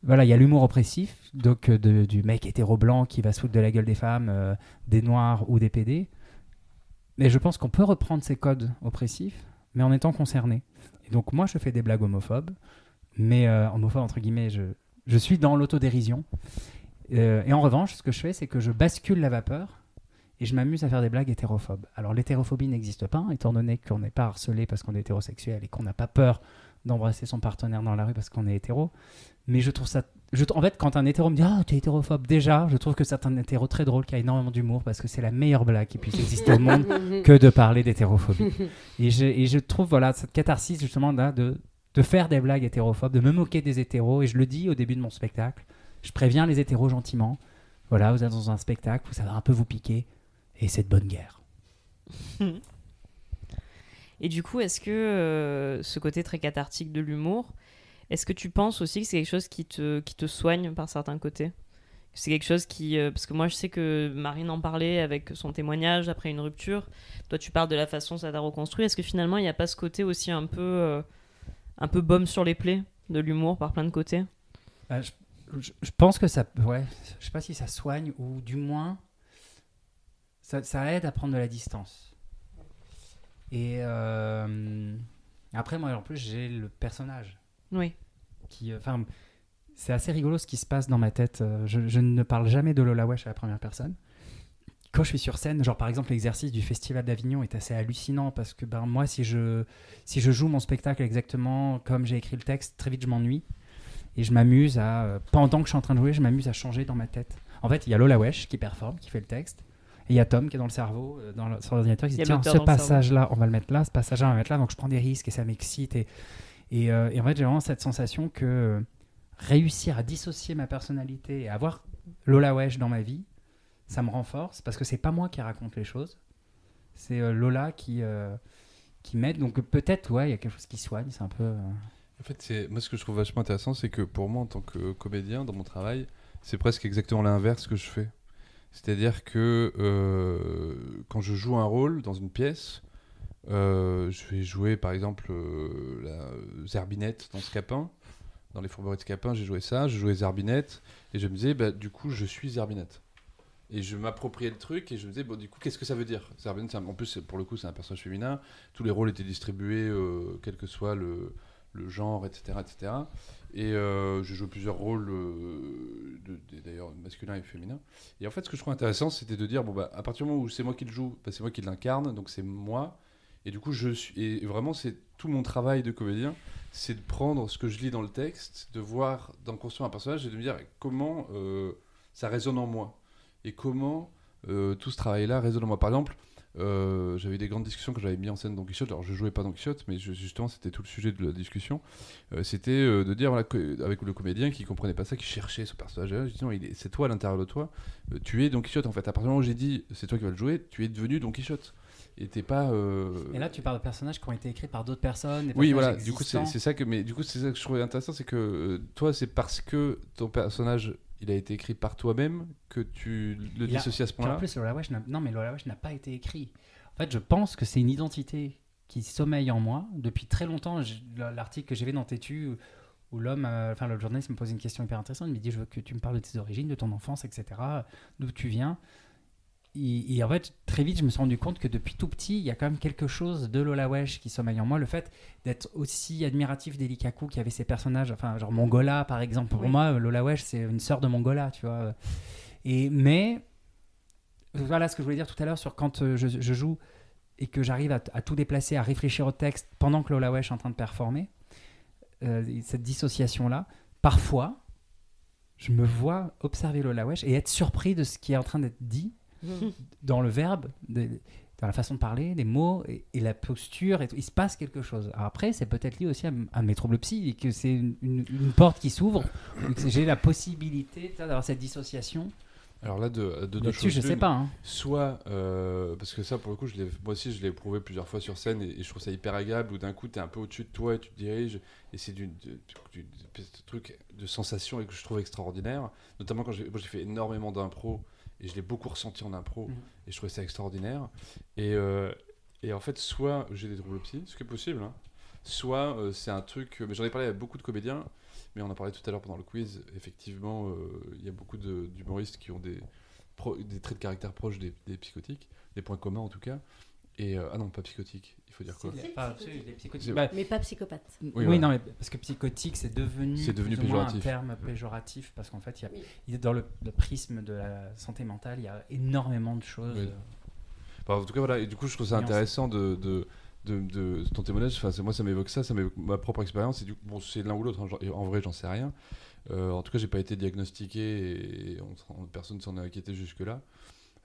voilà, il y a l'humour oppressif, donc euh, du mec hétéro blanc qui va se foutre de la gueule des femmes, euh, des noirs ou des PD. Mais je pense qu'on peut reprendre ces codes oppressifs, mais en étant concerné. Et donc moi, je fais des blagues homophobes, mais euh, entre guillemets, je, je suis dans l'autodérision. Euh, et en revanche, ce que je fais, c'est que je bascule la vapeur et je m'amuse à faire des blagues hétérophobes. Alors l'hétérophobie n'existe pas, étant donné qu'on n'est pas harcelé parce qu'on est hétérosexuel et qu'on n'a pas peur d'embrasser son partenaire dans la rue parce qu'on est hétéro. Mais je trouve ça... Je, en fait, quand un hétéro me dit « Ah, t'es hétérophobe », déjà, je trouve que c'est un hétéro très drôle qui a énormément d'humour parce que c'est la meilleure blague qui puisse exister au monde <laughs> que de parler d'hétérophobie. Et je, et je trouve, voilà, cette catharsis, justement, là, de, de faire des blagues hétérophobes, de me moquer des hétéros. Et je le dis au début de mon spectacle. Je préviens les hétéros gentiment. Voilà, vous êtes dans un spectacle ça va un peu vous piquer. Et c'est de bonne guerre. <laughs> Et du coup, est-ce que euh, ce côté très cathartique de l'humour, est-ce que tu penses aussi que c'est quelque chose qui te, qui te soigne par certains côtés? C'est quelque chose qui... euh, parce que moi, je sais que Marine en parlait avec son témoignage après une rupture. Toi, tu parles de la façon dont ça t'a reconstruit. Est-ce que finalement, il n'y a pas ce côté aussi un peu, euh, un peu baume sur les plaies de l'humour par plein de côtés? Bah, je, je- je pense que ça. Ouais, je sais pas si ça soigne ou du moins. Ça, ça aide à prendre de la distance. Et euh, après, moi, en plus, j'ai le personnage. Oui. qui euh, enfin c'est assez rigolo ce qui se passe dans ma tête Euh, je, je ne parle jamais de Lola Wesh à la première personne quand je suis sur scène, genre par exemple l'exercice du Festival d'Avignon est assez hallucinant parce que ben moi si je si je joue mon spectacle exactement comme j'ai écrit le texte, très vite je m'ennuie et je m'amuse à euh, pendant que je suis en train de jouer, je m'amuse à changer dans ma tête. En fait, il y a Lola Wesh qui performe, qui fait le texte. Et il y a Tom qui est dans le cerveau, euh, dans le, sur l'ordinateur, qui dit a tiens, ce passage-là, on va le mettre là, ce passage-là, on va le mettre là. Donc je prends des risques et ça m'excite. Et, et, euh, et en fait, j'ai vraiment cette sensation que réussir à dissocier ma personnalité et avoir Lola Wesh dans ma vie, ça me renforce parce que c'est pas moi qui raconte les choses. C'est euh, Lola qui, euh, qui m'aide. Donc peut-être, ouais, il y a quelque chose qui soigne. C'est un peu. En fait, moi ce que je trouve vachement intéressant, c'est que pour moi en tant que comédien dans mon travail, c'est presque exactement l'inverse que je fais. C'est-à-dire que euh, quand je joue un rôle dans une pièce, euh, je vais jouer par exemple euh, la Zerbinette dans Scapin. Dans les fourberies de Scapin, j'ai joué ça, je jouais Zerbinette, et je me disais, bah, du coup, je suis Zerbinette. Et je m'appropriais le truc, et je me disais, bon, du coup, qu'est-ce que ça veut dire Zerbinette, en plus, pour le coup, c'est un personnage féminin, tous les rôles étaient distribués, quel que soit le, le genre, etc. etc. Et euh, je joue plusieurs rôles, euh, d'ailleurs masculins et féminins. Et en fait, ce que je trouve intéressant, c'était de dire, bon, bah, à partir du moment où c'est moi qui le joue, bah, c'est moi qui l'incarne, donc c'est moi. Et du coup, je suis. Et vraiment, c'est tout mon travail de comédien, c'est de prendre ce que je lis dans le texte, de voir, d'en construire un personnage et de me dire comment euh, ça résonne en moi. Et comment tout ce travail-là résonne en moi. Par exemple, euh, j'avais des grandes discussions quand j'avais mis en scène Don Quichotte. Alors, je jouais pas Don Quichotte, mais je- justement, c'était tout le sujet de la discussion. Euh, c'était euh, de dire, voilà, que- avec le comédien qui comprenait pas ça, qui cherchait ce personnage-là, c'est toi à l'intérieur de toi. Tu es Don Quichotte, en fait. À partir du moment où j'ai dit, c'est toi qui vas le jouer, tu es devenu Don Quichotte. Et t'es pas. Et là, tu parles de personnages qui ont été écrits par d'autres personnes. des oui, voilà. Du coup, c'est ça que, mais du coup, c'est ça que je trouvais intéressant, c'est que toi, c'est parce que ton personnage, il a été écrit par toi-même que tu le dissocies à ce Puis en point-là. plus, Lola Wesh non, mais Lola n'a pas été écrit. En fait, je pense que c'est une identité qui sommeille en moi depuis très longtemps. L'article que j'ai vu dans Tétu, où- où l'homme, euh, enfin le journaliste me pose une question hyper intéressante. Il me dit Je veux que tu me parles de tes origines, de ton enfance, etc. D'où tu viens? Et, et en fait, très vite, je me suis rendu compte que depuis tout petit, il y a quand même quelque chose de Lola Wesh qui sommeille en moi. Le fait d'être aussi admiratif d'Elikaku, qui avait ses personnages, enfin, genre Mongola, par exemple. Pour Oui. moi, Lola Wesh, c'est une sœur de Mongola, tu vois. Et, mais, voilà ce que je voulais dire tout à l'heure sur quand euh, je, je joue et que j'arrive à, à tout déplacer, à réfléchir au texte pendant que Lola Wesh est en train de performer. euh, cette dissociation-là, parfois, je me vois observer Lola Wesh et être surpris de ce qui est en train d'être dit <laughs> dans le verbe, dans la façon de parler, les mots et, et la posture. Et tout. Il se passe quelque chose. Alors après, c'est peut-être lié aussi à, mes troubles psy et que c'est une, une- une porte qui s'ouvre j'ai la possibilité d'avoir cette dissociation. Alors là, de, de deux choses. je sais pas. hein. Soit, euh, parce que ça, pour le coup, je moi aussi, je l'ai éprouvé plusieurs fois sur scène et, et je trouve ça hyper agréable où d'un coup, tu es un peu au-dessus de toi et tu te diriges. Et c'est du, du- du- du- espèce de truc de sensation et que je trouve extraordinaire. Notamment quand j'ai fait énormément d'impro et je l'ai beaucoup ressenti en impro Mhm. et je trouvais ça extraordinaire. Et, euh, et en fait, soit j'ai des troubles psy, ce qui est possible, hein, soit euh, c'est un truc. Mais j'en ai parlé avec beaucoup de comédiens, mais on en parlait tout à l'heure pendant le quiz. Effectivement, euh, il y a beaucoup d'humoristes qui ont des, pro- des traits de caractère proches des, des psychotiques, des points communs en tout cas. Et euh, ah non, pas psychotique, il faut dire quoi Enfin, psychotique. psychotiques. Bah, Mais pas psychopathe. Oui, voilà. non, mais parce que psychotique, c'est devenu, C'est devenu péjoratif. un terme péjoratif parce qu'en fait, il y a, Oui. il y a- dans le, le prisme de la santé mentale, il y a énormément de choses. Oui. euh, en tout cas, voilà. Et du coup, je trouve ça intéressant de, de, de, de- ton témoignage. Enfin, moi, ça m'évoque ça, ça m'évoque ma propre expérience. Et du coup, bon, c'est l'un ou l'autre. hein, et en vrai, j'en sais rien. Euh, en tout cas, j'ai pas été diagnostiqué et on- on- personne s'en est inquiété jusque-là.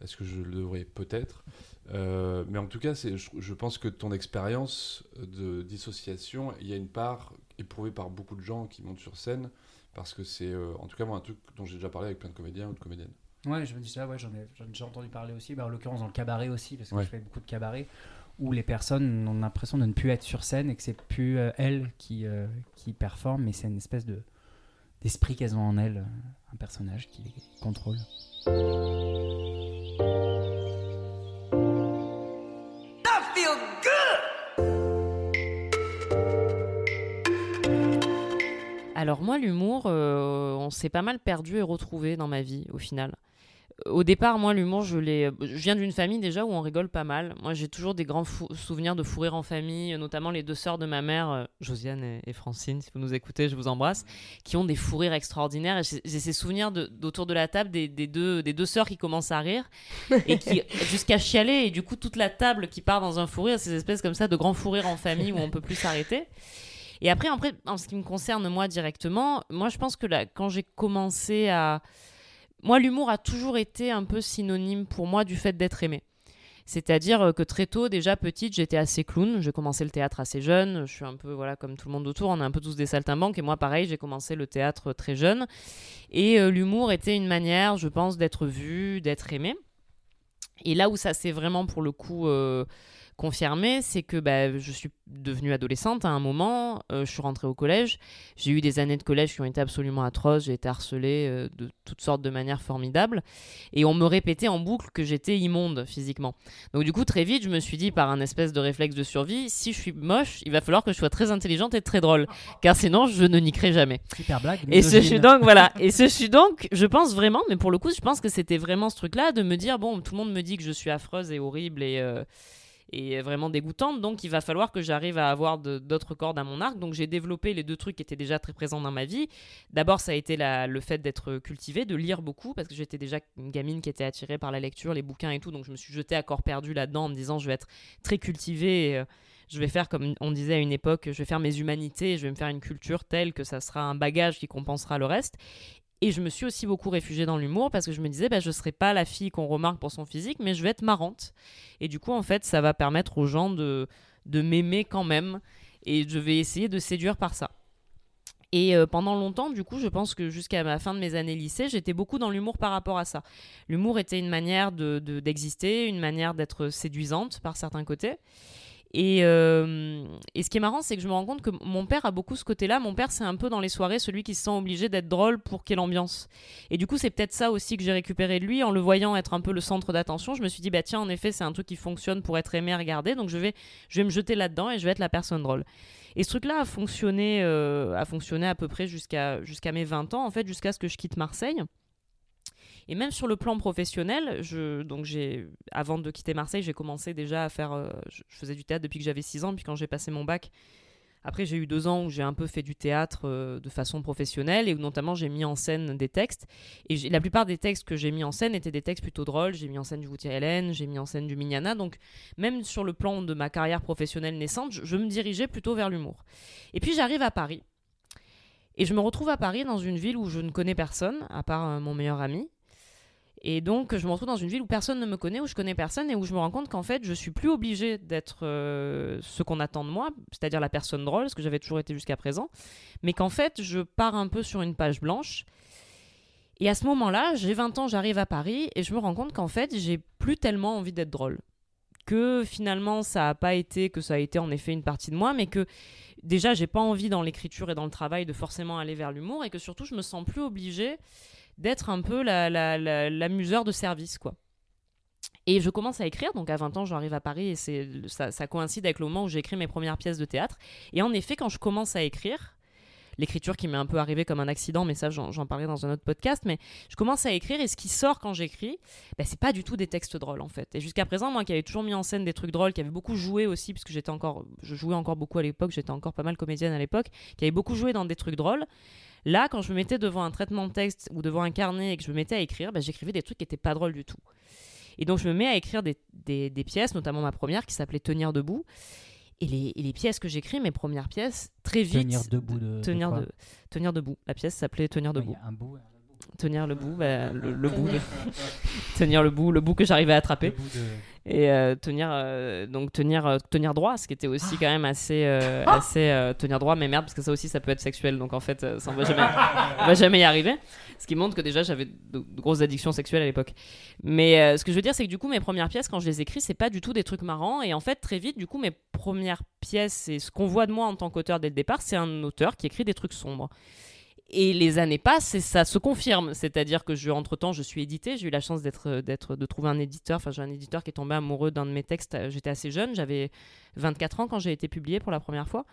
Est-ce que je le devrais Peut-être? Euh, mais en tout cas, je, je pense que ton expérience de dissociation, il y a une part éprouvée par beaucoup de gens qui montent sur scène. Parce que c'est, euh, en tout cas, moi, un truc dont j'ai déjà parlé avec plein de comédiens ou de comédiennes. Ouais, je me dis ça, ouais, j'en ai, j'en ai déjà entendu parler aussi, bah, en l'occurrence dans le cabaret aussi, parce que Ouais. je fais beaucoup de cabaret, où les personnes ont l'impression de ne plus être sur scène et que c'est plus euh, elles qui, qui performent, mais c'est une espèce de, d'esprit qu'elles ont en elles, un personnage qui les contrôle. Alors moi, l'humour, euh, on s'est pas mal perdu et retrouvé dans ma vie au final. au départ, moi, l'humour, je l'ai. Je viens d'une famille déjà où on rigole pas mal. Moi, j'ai toujours des grands fou- souvenirs de fou rire en famille, notamment les deux sœurs de ma mère, euh, Josiane et, et Francine, si vous nous écoutez, je vous embrasse, qui ont des fous rires extraordinaires. Et j'ai ces souvenirs d'autour de, la table des, des deux, des deux sœurs qui commencent à rire et qui, <laughs> jusqu'à chialer, et du coup, toute la table qui part dans un fou rire, ces espèces comme ça de grands fous rires en famille où on peut plus s'arrêter. Et après, en ce qui me concerne moi directement, moi, je pense que quand j'ai commencé à moi, l'humour a toujours été un peu synonyme pour moi du fait d'être aimé. C'est-à-dire euh, que très tôt, déjà petite, j'étais assez clown. J'ai commencé le théâtre assez jeune. Je suis un peu, voilà, comme tout le monde autour, on est un peu tous des saltimbanques. Et moi, pareil, j'ai commencé le théâtre très jeune. Et euh, l'humour était une manière, je pense, d'être vu, d'être aimé. Et là où ça s'est vraiment, pour le coup, euh, confirmé, c'est que bah, je suis devenue adolescente à un moment, euh, je suis rentrée au collège, j'ai eu des années de collège qui ont été absolument atroces, j'ai été harcelée euh, de toutes sortes de manières formidables, et on me répétait en boucle que j'étais immonde physiquement. Donc du coup, très vite, je me suis dit, par un espèce de réflexe de survie, si je suis moche, il va falloir que je sois très intelligente et très drôle, car sinon, je ne niquerai jamais. Super blague. Et ce suis donc, voilà. Et ce suis donc, je pense vraiment, mais pour le coup, je pense que c'était vraiment ce truc-là de me dire, bon, tout le monde me dit que je suis affreuse et horrible et, euh, et vraiment dégoûtante, donc il va falloir que j'arrive à avoir d'autres cordes à mon arc. Donc j'ai développé les deux trucs qui étaient déjà très présents dans ma vie. D'abord, ça a été le fait d'être cultivée, de lire beaucoup, parce que j'étais déjà une gamine qui était attirée par la lecture, les bouquins et tout, donc je me suis jetée à corps perdu là-dedans en me disant, je vais être très cultivée. euh, je vais faire, comme on disait à une époque, je vais faire mes humanités, je vais me faire une culture telle que ça sera un bagage qui compensera le reste. Et je me suis aussi beaucoup réfugiée dans l'humour parce que je me disais, bah, je ne serai pas la fille qu'on remarque pour son physique, mais je vais être marrante. Et du coup, en fait, ça va permettre aux gens de, de m'aimer quand même. Et je vais essayer de séduire par ça. Et euh, pendant longtemps, du coup, je pense que jusqu'à la fin de mes années lycée, j'étais beaucoup dans l'humour par rapport à ça. L'humour était une manière de- de- d'exister, une manière d'être séduisante par certains côtés. Et, euh, et ce qui est marrant, c'est que je me rends compte que mon père a beaucoup ce côté-là. Mon père, c'est un peu dans les soirées celui qui se sent obligé d'être drôle pour ait l'ambiance. Et du coup, c'est peut-être ça aussi que j'ai récupéré de lui. En le voyant être un peu le centre d'attention, je me suis dit, bah tiens, en effet, c'est un truc qui fonctionne pour être aimé, regardé. Donc je vais, je vais me jeter là-dedans et je vais être la personne drôle. Et ce truc-là a fonctionné, euh, a fonctionné à peu près jusqu'à jusqu'à mes 20 ans, en fait, jusqu'à ce que je quitte Marseille. Et même sur le plan professionnel, donc avant de quitter Marseille, j'ai commencé déjà à faire. euh, je, faisais du théâtre depuis que j'avais 6 ans, puis quand j'ai passé mon bac, après j'ai eu deux ans où j'ai un peu fait du théâtre euh, de façon professionnelle et où notamment j'ai mis en scène des textes. Et la plupart des textes que j'ai mis en scène étaient des textes plutôt drôles. J'ai mis en scène du Woody Allen, j'ai mis en scène du Mignana. Donc même sur le plan de ma carrière professionnelle naissante, je, je me dirigeais plutôt vers l'humour. Et puis j'arrive à Paris. Et je me retrouve à Paris dans une ville où je ne connais personne, à part euh, mon meilleur ami. Et donc, je me retrouve dans une ville où personne ne me connaît, où je connais personne, et où je me rends compte qu'en fait, je suis plus obligée d'être euh, ce qu'on attend de moi, c'est-à-dire la personne drôle, ce que j'avais toujours été jusqu'à présent, mais qu'en fait, je pars un peu sur une page blanche. Et à ce moment-là, j'ai 20 ans, j'arrive à Paris, et je me rends compte qu'en fait, j'ai plus tellement envie d'être drôle. Que finalement, ça n'a pas été, que ça a été en effet une partie de moi, mais que déjà, j'ai pas envie dans l'écriture et dans le travail de forcément aller vers l'humour, et que surtout, je me sens plus obligée d'être un peu la, la, la- l'amuseur de service, quoi. Et je commence à écrire, donc à 20 ans, j'arrive à Paris et ça, coïncide avec le moment où j'ai écrit mes premières pièces de théâtre. Et en effet, quand je commence à écrire, l'écriture qui m'est un peu arrivée comme un accident, mais ça j'en, parlerai dans un autre podcast, mais je commence à écrire et ce qui sort quand j'écris, ben, c'est pas du tout des textes drôles en fait. Et jusqu'à présent, moi qui avais toujours mis en scène des trucs drôles, qui avait beaucoup joué aussi, puisque j'étais encore, je jouais encore beaucoup à l'époque, j'étais encore pas mal comédienne à l'époque, qui avait beaucoup joué dans des trucs drôles, Là, quand je me mettais devant un traitement de texte ou devant un carnet et que je me mettais à écrire, bah, j'écrivais des trucs qui étaient pas drôles du tout. Et donc, je me mets à écrire des, des- des pièces, notamment ma première qui s'appelait Tenir debout. Et les, et les pièces que j'écris, mes premières pièces, très vite. Tenir debout de. Tenir, quoi de, tenir debout. La pièce s'appelait Tenir debout. Un bout. Tenir le bout, bah, le, le bout. de- <laughs> tenir le bout, le bout que j'arrivais à attraper Le bout de- et euh, tenir euh, donc tenir euh, tenir droit ce qui était aussi quand même assez <laughs> assez tenir droit. Mais merde parce que ça aussi ça peut être sexuel. Donc en fait ça on va jamais on va jamais y arriver. Ce qui montre que déjà j'avais de, de grosses addictions sexuelles à l'époque. Mais ce que je veux dire c'est que du coup mes premières pièces quand je les écris c'est pas du tout des trucs marrants. Et en fait très vite du coup mes premières pièces et ce qu'on voit de moi en tant qu'auteur dès le départ c'est un auteur qui écrit des trucs sombres et les années passent et ça se confirme. C'est-à-dire que je, entre-temps, je suis édité. J'ai eu la chance d'être, d'être, de trouver un éditeur. Enfin, j'ai un éditeur qui est tombé amoureux d'un de mes textes. Euh, J'étais assez jeune. J'avais 24 ans quand j'ai été publié pour la première fois.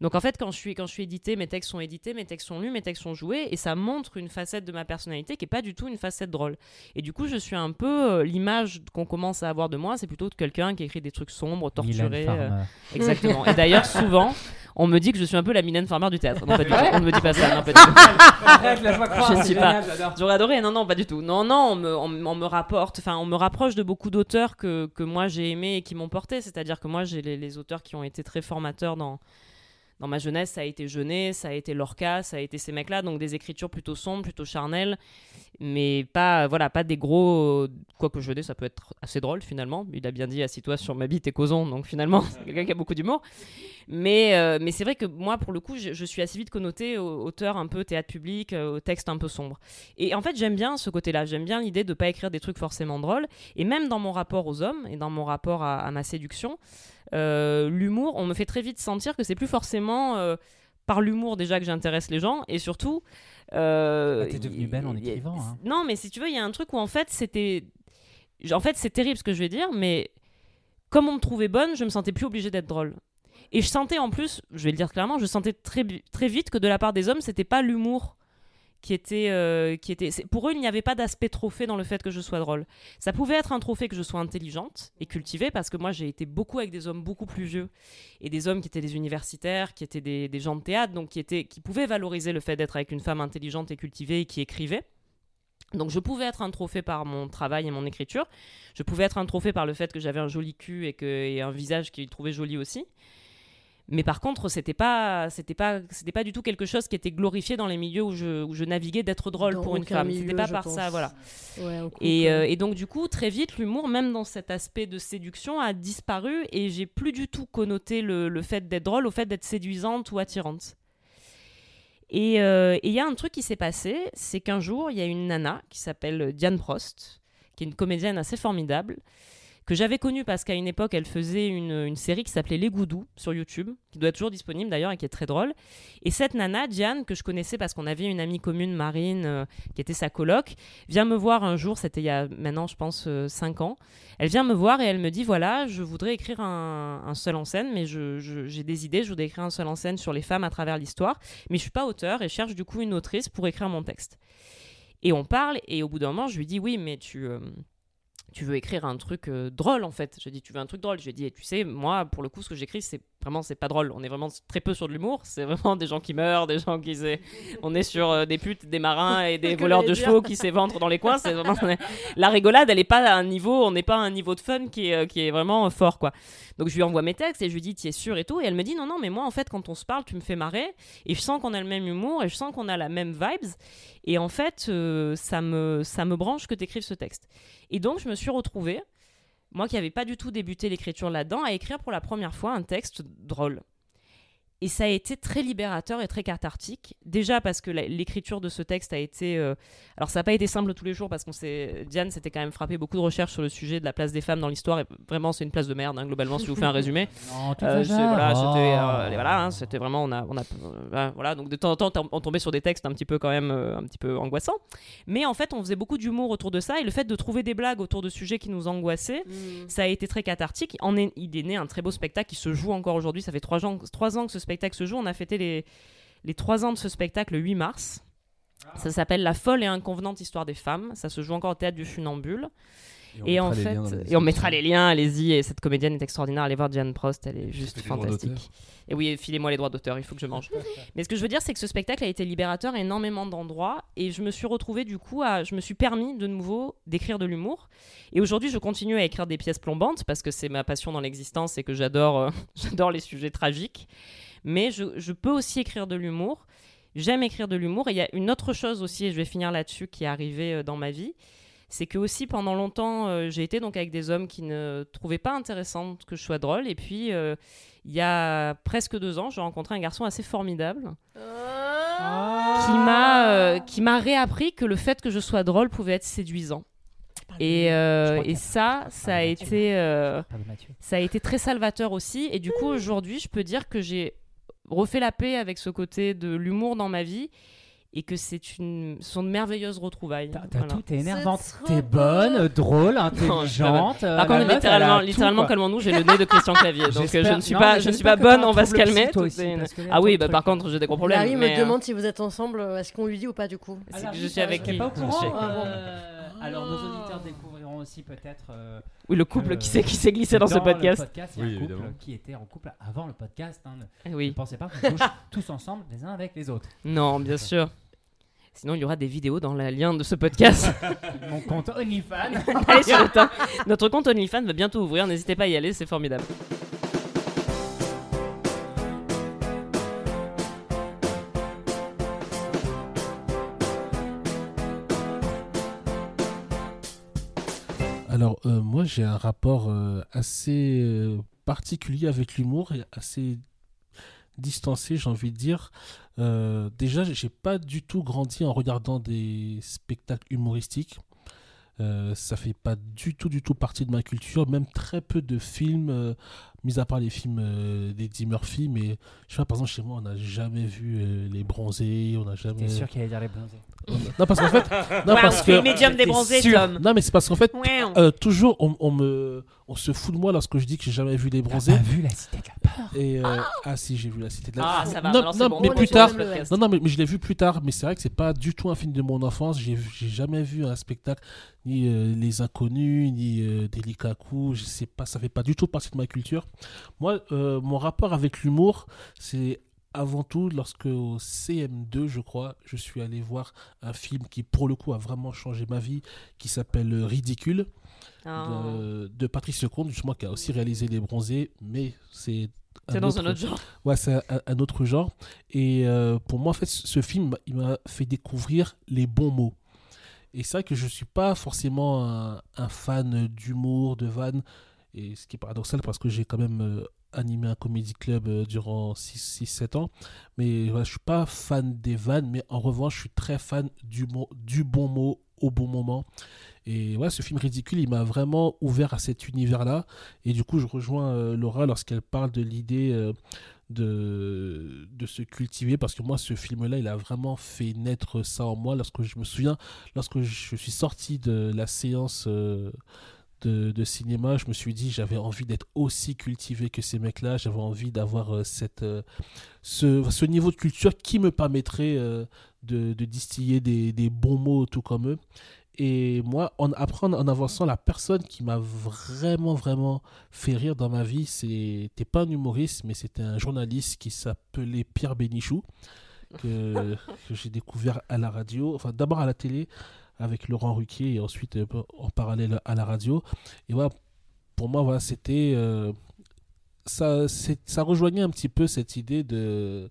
Donc en fait, quand je suis quand je suis édité, mes textes sont édités, mes textes sont lus, mes textes sont joués, et ça montre une facette de ma personnalité qui est pas du tout une facette drôle. Et du coup, je suis un peu euh, l'image qu'on commence à avoir de moi, c'est plutôt de quelqu'un qui écrit des trucs sombres, torturés. Mylène euh, Farmer. exactement. Et d'ailleurs, <laughs> souvent, on me dit que je suis un peu la Mylène Farmer du théâtre. Non, pas du tout. On ne me dit pas ça. Non, pas du tout. Arrête, laisse-moi croire, Je ne suis pas-. J'aurais adoré, non, non, pas du tout. Non, non, on me, on, on me rapporte, enfin, on me rapproche de beaucoup d'auteurs que, que moi j'ai aimés et qui m'ont porté. C'est-à-dire que moi, j'ai les, les auteurs qui ont été très formateurs dans, dans ma jeunesse. Ça a été Jeunet, ça a été Lorca, ça a été ces mecs-là. Donc des écritures plutôt sombres, plutôt charnelles. Mais pas, voilà, pas des gros. Quoique Jeunet, ça peut être assez drôle finalement. Il a bien dit assis-toi sur ma bite et causons. Donc finalement, <laughs> c'est quelqu'un qui a beaucoup d'humour. Mais, euh, mais c'est vrai que moi, pour le coup, je, je suis assez vite connotée au- auteur un peu théâtre public, euh, au texte un peu sombre. Et en fait, j'aime bien ce côté-là. J'aime bien l'idée de pas écrire des trucs forcément drôles. Et même dans mon rapport aux hommes et dans mon rapport à, à ma séduction, euh, l'humour, on me fait très vite sentir que c'est plus forcément euh, par l'humour déjà que j'intéresse les gens. Et surtout. euh, Ah, t'es devenue belle en écrivant, hein. Non, mais si tu veux, il y a un truc où en fait, c'était. En fait, c'est terrible ce que je vais dire, mais comme on me trouvait bonne, je me sentais plus obligée d'être drôle. Et je sentais en plus, je vais le dire clairement, je sentais très, très vite que de la part des hommes, c'était pas l'humour qui était. euh, qui était pour eux, il n'y avait pas d'aspect trophée dans le fait que je sois drôle. Ça pouvait être un trophée que je sois intelligente et cultivée, parce que moi, j'ai été beaucoup avec des hommes beaucoup plus vieux et des hommes qui étaient des universitaires, qui étaient des, gens de théâtre, donc qui, étaient, qui pouvaient valoriser le fait d'être avec une femme intelligente et cultivée et qui écrivait. Donc je pouvais être un trophée par mon travail et mon écriture. Je pouvais être un trophée par le fait que j'avais un joli cul et, que, et un visage qu'il trouvait joli aussi. Mais par contre, c'était pas, c'était pas, c'était pas du tout quelque chose qui était glorifié dans les milieux où je, où je naviguais d'être drôle Dans pour une femme. C'était pas par pense. ça, voilà. Ouais. Et, euh, et donc du coup, très vite, l'humour, même dans cet aspect de séduction, a disparu et j'ai plus du tout connoté le, le fait d'être drôle au fait d'être séduisante ou attirante. Et euh, et il y a un truc qui s'est passé, c'est qu'un jour, il y a une nana qui s'appelle Diane Prost, qui est une comédienne assez formidable, que j'avais connue parce qu'à une époque, elle faisait une, série qui s'appelait Les Goudous sur YouTube, qui doit être toujours disponible d'ailleurs et qui est très drôle. Et cette nana, Diane, que je connaissais parce qu'on avait une amie commune, Marine, euh, qui était sa coloc, vient me voir un jour, c'était il y a maintenant, je pense, 5 ans. Elle vient me voir et elle me dit voilà, je voudrais écrire un, seul en scène, mais j'ai des idées, je voudrais écrire un seul en scène sur les femmes à travers l'histoire, mais je suis pas auteur et cherche du coup une autrice pour écrire mon texte. Et on parle, et au bout d'un moment, je lui dis oui, mais tu. euh, tu veux écrire un truc euh, drôle en fait. Je dis tu veux un truc drôle. Je lui ai dit et tu sais moi pour le coup ce que j'écris c'est vraiment c'est pas drôle. On est vraiment très peu sur de l'humour. C'est vraiment des gens qui meurent, des gens qui on est sur euh, des putes, des marins et des <laughs> voleurs de chevaux qui s'éventrent dans les coins. C'est vraiment la rigolade. Elle est pas à un niveau, on n'est pas à un niveau de fun qui est euh, qui est vraiment euh, fort quoi. Donc je lui envoie mes textes et je lui dis tu es sûr et tout? Et elle me dit non non mais moi en fait quand on se parle tu me fais marrer et je sens qu'on a le même humour et je sens qu'on a la même vibes et en fait ça me ça me branche que tu écrives ce texte. Et donc je me suis retrouvée moi qui n'avais pas du tout débuté l'écriture là-dedans, à écrire pour la première fois un texte drôle. Et ça a été très libérateur et très cathartique. Déjà parce que l'écriture de ce texte a été. euh, Alors, ça n'a pas été simple tous les jours parce qu'on s'est. Diane s'était quand même frappé beaucoup de recherches sur le sujet de la place des femmes dans l'histoire. Et vraiment, c'est une place de merde, hein, globalement, si je vous fais un résumé. <laughs> Non, tu Euh, voilà, c'était euh, Oh. voilà, hein, c'était vraiment on a on a euh, voilà donc de temps en temps on tombait sur des textes un petit peu quand même euh, un petit peu angoissants, mais en fait on faisait beaucoup d'humour autour de ça et le fait de trouver des blagues autour de sujets qui nous angoissaient, Mm. ça a été très cathartique. En est, il est né un très beau spectacle qui se joue encore aujourd'hui. Ça fait trois ans trois ans que ce spectacle se joue. On a fêté les les trois ans de ce spectacle le 8 mars. Ça s'appelle La folle et inconvenante histoire des femmes. Ça se joue encore au théâtre du Funambule. Et, en fait, et on mettra les liens, allez-y. Et cette comédienne est extraordinaire. Allez voir Diane Prost, elle est juste fantastique. Et oui, filez-moi les droits d'auteur, il faut que je mange. <laughs> Mais ce que je veux dire, c'est que ce spectacle a été libérateur à énormément d'endroits. Et je me suis retrouvée, du coup, à. Je me suis permis de nouveau d'écrire de l'humour. Et aujourd'hui, je continue à écrire des pièces plombantes parce que c'est ma passion dans l'existence et que j'adore, euh, <laughs> j'adore les sujets tragiques. Mais je, je peux aussi écrire de l'humour. J'aime écrire de l'humour. Et il y a une autre chose aussi, et je vais finir là-dessus, qui est arrivée euh, dans ma vie. C'est que aussi pendant longtemps euh, j'ai été donc avec des hommes qui ne trouvaient pas intéressant que je sois drôle. Et puis euh, il y a presque deux ans j'ai rencontré un garçon assez formidable qui m'a euh, qui m'a réappris que le fait que je sois drôle pouvait être séduisant. Et, et ça ça a Ah, été ça a été très salvateur aussi. Et du coup, aujourd'hui, je peux dire que j'ai refait la paix avec ce côté de l'humour dans ma vie et que c'est une, sont de merveilleuses retrouvailles. T'as Voilà. tout, t'es énervante. T'es bonne, drôle, intelligente. euh, Par contre, meuf, littéralement, littéralement calmons-nous, j'ai le nez de Christian Clavier, donc euh, je ne suis non, pas, je ne suis pas bonne, on va se calmer. aussi, une- Ah oui, bah par contre, j'ai des gros problèmes. Mais, me euh, demande si vous êtes ensemble. Est-ce qu'on lui dit ou pas du coup? C'est Alors, que je suis avec euh, qui euh, Alors, nos auditeurs aussi peut-être. euh, Oui, le couple que, qui s'est qui s'est glissé dans ce le podcast. il y a Oui, un couple évidemment. qui était en couple avant le podcast. hein. Eh Ne Oui, pensez pas qu'on couche <laughs> tous ensemble les uns avec les autres. non, bien sûr. Sinon, il y aura des vidéos dans le lien de ce podcast. <laughs> Mon compte OnlyFans. <laughs> Allez sur le. Notre compte OnlyFans va bientôt ouvrir, n'hésitez pas à y aller, c'est formidable. Alors, euh, moi, j'ai un rapport euh, assez euh, particulier avec l'humour et assez distancé, j'ai envie de dire. Déjà, j'ai pas du tout grandi en regardant des spectacles humoristiques. Ça fait pas du tout, du tout partie de ma culture. Même très peu de films, mis à part les films d'Eddie Murphy. Mais je sais pas, par exemple, chez moi, on n'a jamais vu Les Bronzés. On n'a jamais. T'es sûr qu'il allait dire les bronzés Non, parce qu'en fait. non, parce que. médium des bronzés, Tom. Non, mais c'est parce qu'en fait, Ouin. euh, toujours, on, on me, on se fout de moi lorsque je dis que j'ai jamais vu les bronzés. T'as vu la cité de la peur Et euh, ah si, j'ai vu la Cité de la. Ah, ça va, non, non, bon, mais on plus tard. Non, non, mais, mais je l'ai vu plus tard. Mais c'est vrai que c'est pas du tout un film de mon enfance. J'ai, j'ai jamais vu un spectacle ni euh, Les Inconnus ni euh, Delikaku. Je sais pas, ça fait pas du tout partie de ma culture. Moi, euh, mon rapport avec l'humour, c'est avant tout lorsque au CM2, je crois, je suis allé voir un film qui, pour le coup, a vraiment changé ma vie, qui s'appelle euh, Ridicule Ah. de, de Patrice Lecomte, justement, qui a aussi réalisé Les Bronzés, mais c'est C'est dans un autre genre. Ouais, c'est un, un autre genre. Et euh, pour moi, en fait, ce film, il m'a fait découvrir les bons mots. Et c'est vrai que je ne suis pas forcément un, un fan d'humour, de vannes. Et ce qui est paradoxal parce que j'ai quand même euh, animé un comédie club euh, durant 6-7 ans. Mais voilà, je suis pas fan des vannes, mais en revanche, je suis très fan du, du bon mot au bon moment. Et ouais, ce film ridicule, il m'a vraiment ouvert à cet univers-là. Et du coup, je rejoins euh, Laura lorsqu'elle parle de l'idée euh, de, de se cultiver. Parce que moi, ce film-là, il a vraiment fait naître ça en moi. Lorsque je me souviens, lorsque je suis sorti de la séance de, de cinéma, je me suis dit, j'avais envie d'être aussi cultivé que ces mecs-là. J'avais envie d'avoir euh, cette, euh, ce, ce niveau de culture qui me permettrait euh, de, de distiller des, des bons mots tout comme eux. Et moi, en, en, en avançant, la personne qui m'a vraiment, vraiment fait rire dans ma vie, c'était pas un humoriste, mais c'était un journaliste qui s'appelait Pierre Bénichou, que, <laughs> que j'ai découvert à la radio, enfin d'abord à la télé avec Laurent Ruquier et ensuite euh, en parallèle à la radio. Et voilà, pour moi, c'était. euh, ça, rejoignait un petit peu cette idée de,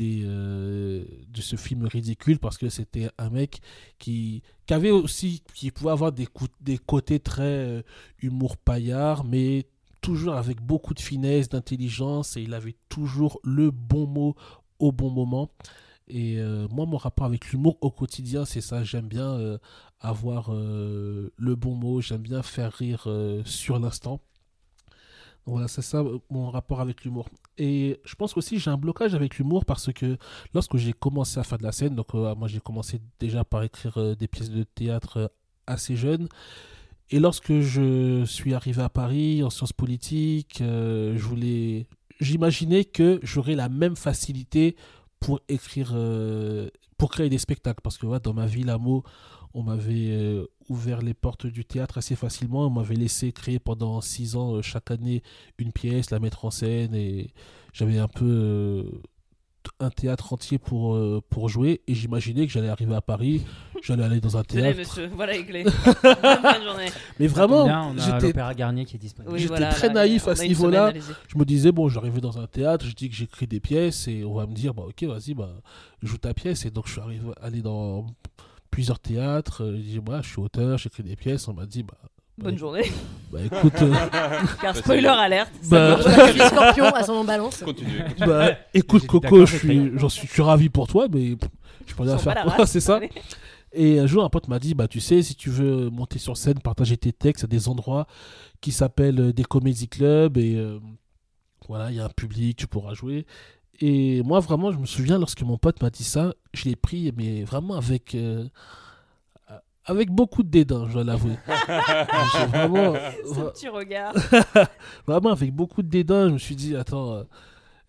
euh, de ce film ridicule parce que c'était un mec qui, avait aussi, qui pouvait avoir des, côtés très humour paillard, mais toujours avec beaucoup de finesse, d'intelligence et il avait toujours le bon mot au bon moment. Et euh, moi, mon rapport avec l'humour au quotidien, c'est ça. J'aime bien euh, avoir euh, le bon mot, j'aime bien faire rire sur l'instant. Voilà, c'est ça mon rapport avec l'humour. Et je pense aussi j'ai un blocage avec l'humour parce que lorsque j'ai commencé à faire de la scène, donc moi j'ai commencé déjà par écrire des pièces de théâtre assez jeune. Et lorsque je suis arrivé à Paris en sciences politiques, je voulais, j'imaginais que j'aurais la même facilité pour écrire, euh, pour créer des spectacles. Parce que dans ma ville à Meaux, on m'avait euh, ouvert les portes du théâtre assez facilement. On m'avait laissé créer pendant six ans, euh, chaque année, une pièce, la mettre en scène. Et j'avais un peu un théâtre entier pour, euh, pour jouer. Et j'imaginais que j'allais arriver à Paris, j'allais aller dans un théâtre. monsieur. Voilà. <laughs> Mais vraiment, Bien, on a j'étais l'Opéra Garnier qui est disponible. Oui, J'étais voilà, très là, naïf à ce niveau-là. je me disais, bon, j'arrivais dans un théâtre, je dis que j'écris des pièces et on va me dire, bah ok, vas-y, bah, joue ta pièce. Et donc, je suis arrivé aller dans plusieurs théâtres. Je dis, moi, je suis auteur, j'écris des pièces. On m'a dit, bah, Bonne journée. bah, écoute, euh, <laughs> Car spoiler alerte. bah, Petit <laughs> scorpion à son balance. Continue. bah, écoute, J'étais Coco, d'accord, je suis, j'en suis, je suis ravi pour toi, mais pff, je peux rien Ils sont pas faire. la race. C'est ça. Allez. Et un jour, un pote m'a dit, bah, tu sais, si tu veux monter sur scène, partager tes textes à des endroits qui s'appellent euh, des comédie clubs et euh, voilà, il y a un public, tu pourras jouer. Et moi, vraiment, je me souviens, lorsque mon pote m'a dit ça, je l'ai pris, mais vraiment avec, euh, avec beaucoup de dédain, je dois l'avouer. <laughs> Vraiment, <laughs> Ce petit regard. <laughs> vraiment, avec beaucoup de dédain, je me suis dit, attends,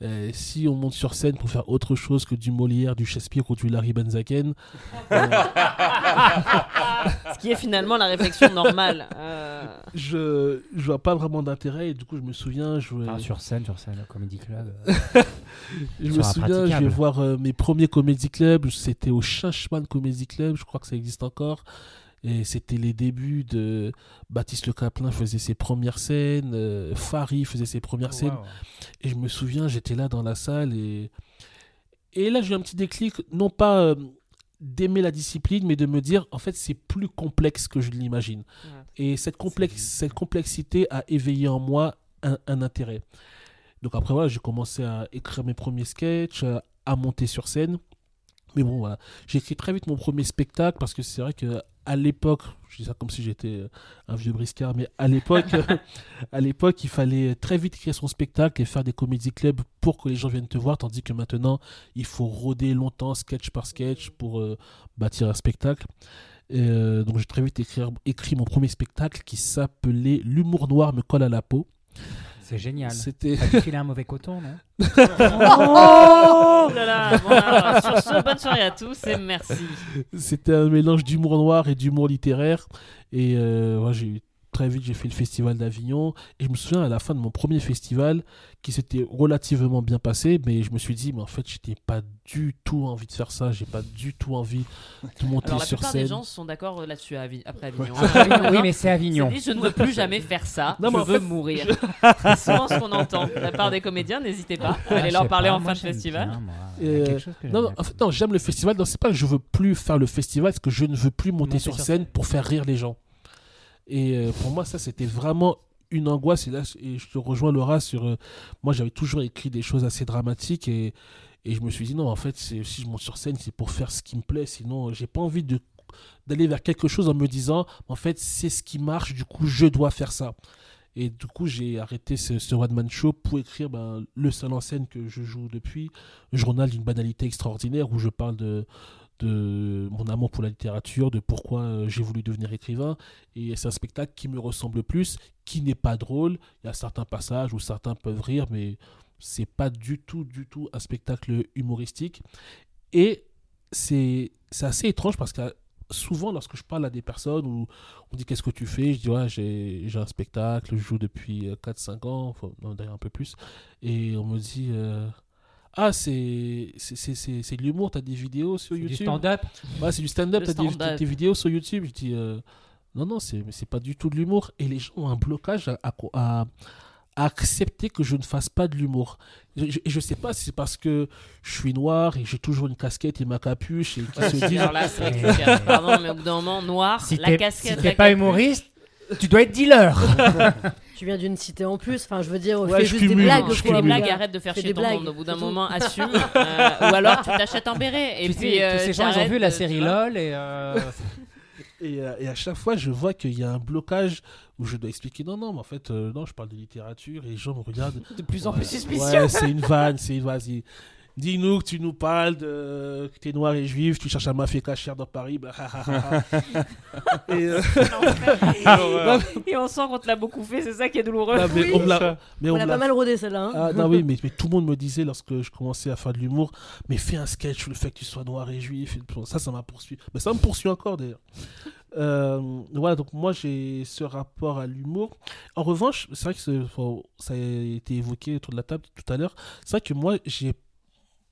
euh, si on monte sur scène pour faire autre chose que du Molière, du Shakespeare ou du Larry Benzaken, euh, <laughs> Ce qui est finalement la réflexion normale. Euh, je, je vois pas vraiment d'intérêt. Et du coup, je me souviens, je, sur scène, sur scène, au Comedy Club. <laughs> je me souviens, je vais voir euh, mes premiers comédie clubs. C'était au Chachman Comedy Club, je crois que ça existe encore. Et c'était les débuts de Baptiste Le Caplin faisait ses premières scènes, euh, Fari faisait ses premières scènes. Et je me souviens, j'étais là dans la salle et, et là j'ai eu un petit déclic, non pas euh, d'aimer la discipline, mais de me dire, en fait, c'est plus complexe que je ne l'imagine. Ouais. Et cette, complexe, cette complexité a éveillé en moi un, un intérêt. Donc après, voilà, j'ai commencé à écrire mes premiers sketchs, à- à monter sur scène. Mais bon, voilà. J'ai écrit très vite mon premier spectacle parce que c'est vrai que à l'époque, je dis ça comme si j'étais euh, un vieux briscard, mais à l'époque, <laughs> à l'époque, il fallait très vite écrire son spectacle et faire des comédie clubs pour que les gens viennent te voir, tandis que maintenant, il faut rôder longtemps, sketch par sketch, pour euh, bâtir un spectacle. Et, euh, donc j'ai très vite écrit mon premier spectacle qui s'appelait L'humour noir me colle à la peau. C'est génial. C'était T'as filer un mauvais coton, non <laughs> Oh là là Bon, alors, Sur ce, bonne soirée à tous et merci. C'était un mélange d'humour noir et d'humour littéraire. Et euh, ouais, j'ai eu- très vite, j'ai fait le festival d'Avignon. Et je me souviens à la fin de mon premier festival, qui s'était relativement bien passé, mais je me suis dit, mais en fait, j'étais pas du tout envie de faire ça. J'ai pas du tout envie de monter Alors la sur plupart scène. des gens sont d'accord euh, là-dessus Avi- après Avignon. Oui, mais c'est Avignon. Disent, je ne veux plus jamais faire ça, Non, je veux fait, mourir. C'est souvent ce qu'on entend de la part des comédiens, n'hésitez pas à aller Ah, leur je sais parler pas, en moi, fin de j'aime festival. bien, Euh, Non, en fait, non, j'aime le festival. Non, c'est pas que je veux plus faire le festival, c'est que je ne veux plus monter, Monter sur, sur scène pour faire rire les gens. Et euh, pour moi, ça, c'était vraiment une angoisse. Et là, je te rejoins, Laura, sur. euh, moi, j'avais toujours écrit des choses assez dramatiques et, et je me suis dit, non, en fait, si je monte sur scène, c'est pour faire ce qui me plaît. Sinon, j'ai pas envie de d'aller vers quelque chose en me disant, en fait, c'est ce qui marche, du coup, je dois faire ça. Et du coup, j'ai arrêté ce, ce One Man Show pour écrire ben, le seul en scène que je joue depuis, Journal d'une banalité extraordinaire, où je parle de, de mon amour pour la littérature, de pourquoi euh, j'ai voulu devenir écrivain. Et c'est un spectacle qui me ressemble plus, qui n'est pas drôle. Il y a certains passages où certains peuvent rire, mais c'est pas du tout, du tout un spectacle humoristique. Et c'est assez étrange parce que souvent, lorsque je parle à des personnes où on dit qu'est-ce que tu fais, je dis ouais, j'ai un spectacle, je joue depuis euh, 4-5 ans, enfin, d'ailleurs un peu plus. Et on me dit euh, ah, c'est c'est- c'est c'est- c'est de l'humour, t'as des vidéos sur C'est du YouTube. stand-up. Ouais, c'est du stand-up, t'as des, vidéos sur YouTube. Je dis, euh, non, non, c'est mais c'est pas du tout de l'humour. Et les gens ont un blocage à, à, à- à accepter que je ne fasse pas de l'humour. Je, je, je sais pas si c'est parce que je suis noir et j'ai toujours une casquette et ma capuche et qu'ils se disent. Alors là, c'est vrai que c'est clair. Pardon, mais au bout d'un moment, noir, Si la t'es casquette. si t'es pas capuche. humoriste, tu dois être dealer. <laughs> Tu viens d'une cité en plus, enfin je veux dire, Ouais, fais juste des blagues. je fais quoi, des blagues, arrête de faire chier des ton blagues, monde. Au bout d'un moment, <laughs> assume. euh, ou alors, tu t'achètes un béret. Et Tu puis, sais, euh, tous ces gens, ils ont vu la série. LOL et euh, <laughs> Et, euh, et à chaque fois, je vois qu'il y a un blocage où je dois expliquer non, non, mais en fait, euh, non, je parle de littérature et les gens me regardent. <laughs> De plus en Ouais, plus suspicieux. Ouais, c'est une vanne, c'est une vanne. Dis- Dis-nous que tu nous parles de que t'es noir et juif, tu cherches un mafia cachère dans Paris. bah, <laughs> et, euh, <laughs> non, Et on sent qu'on te l'a beaucoup fait, c'est ça qui est douloureux. non, mais on l'a- mais on On me a l'a- pas mal rodé celle-là. hein. Ah, non, oui, mais, mais tout le monde me disait lorsque je commençais à faire de l'humour, mais fais un sketch sur le fait que tu sois noir et juif. et ça, ça m'a poursuivi. Mais ça me poursuit encore d'ailleurs. <laughs> Euh, voilà, donc moi j'ai ce rapport à l'humour. En revanche, c'est vrai que ça a été évoqué autour de la table tout à l'heure. C'est vrai que moi j'ai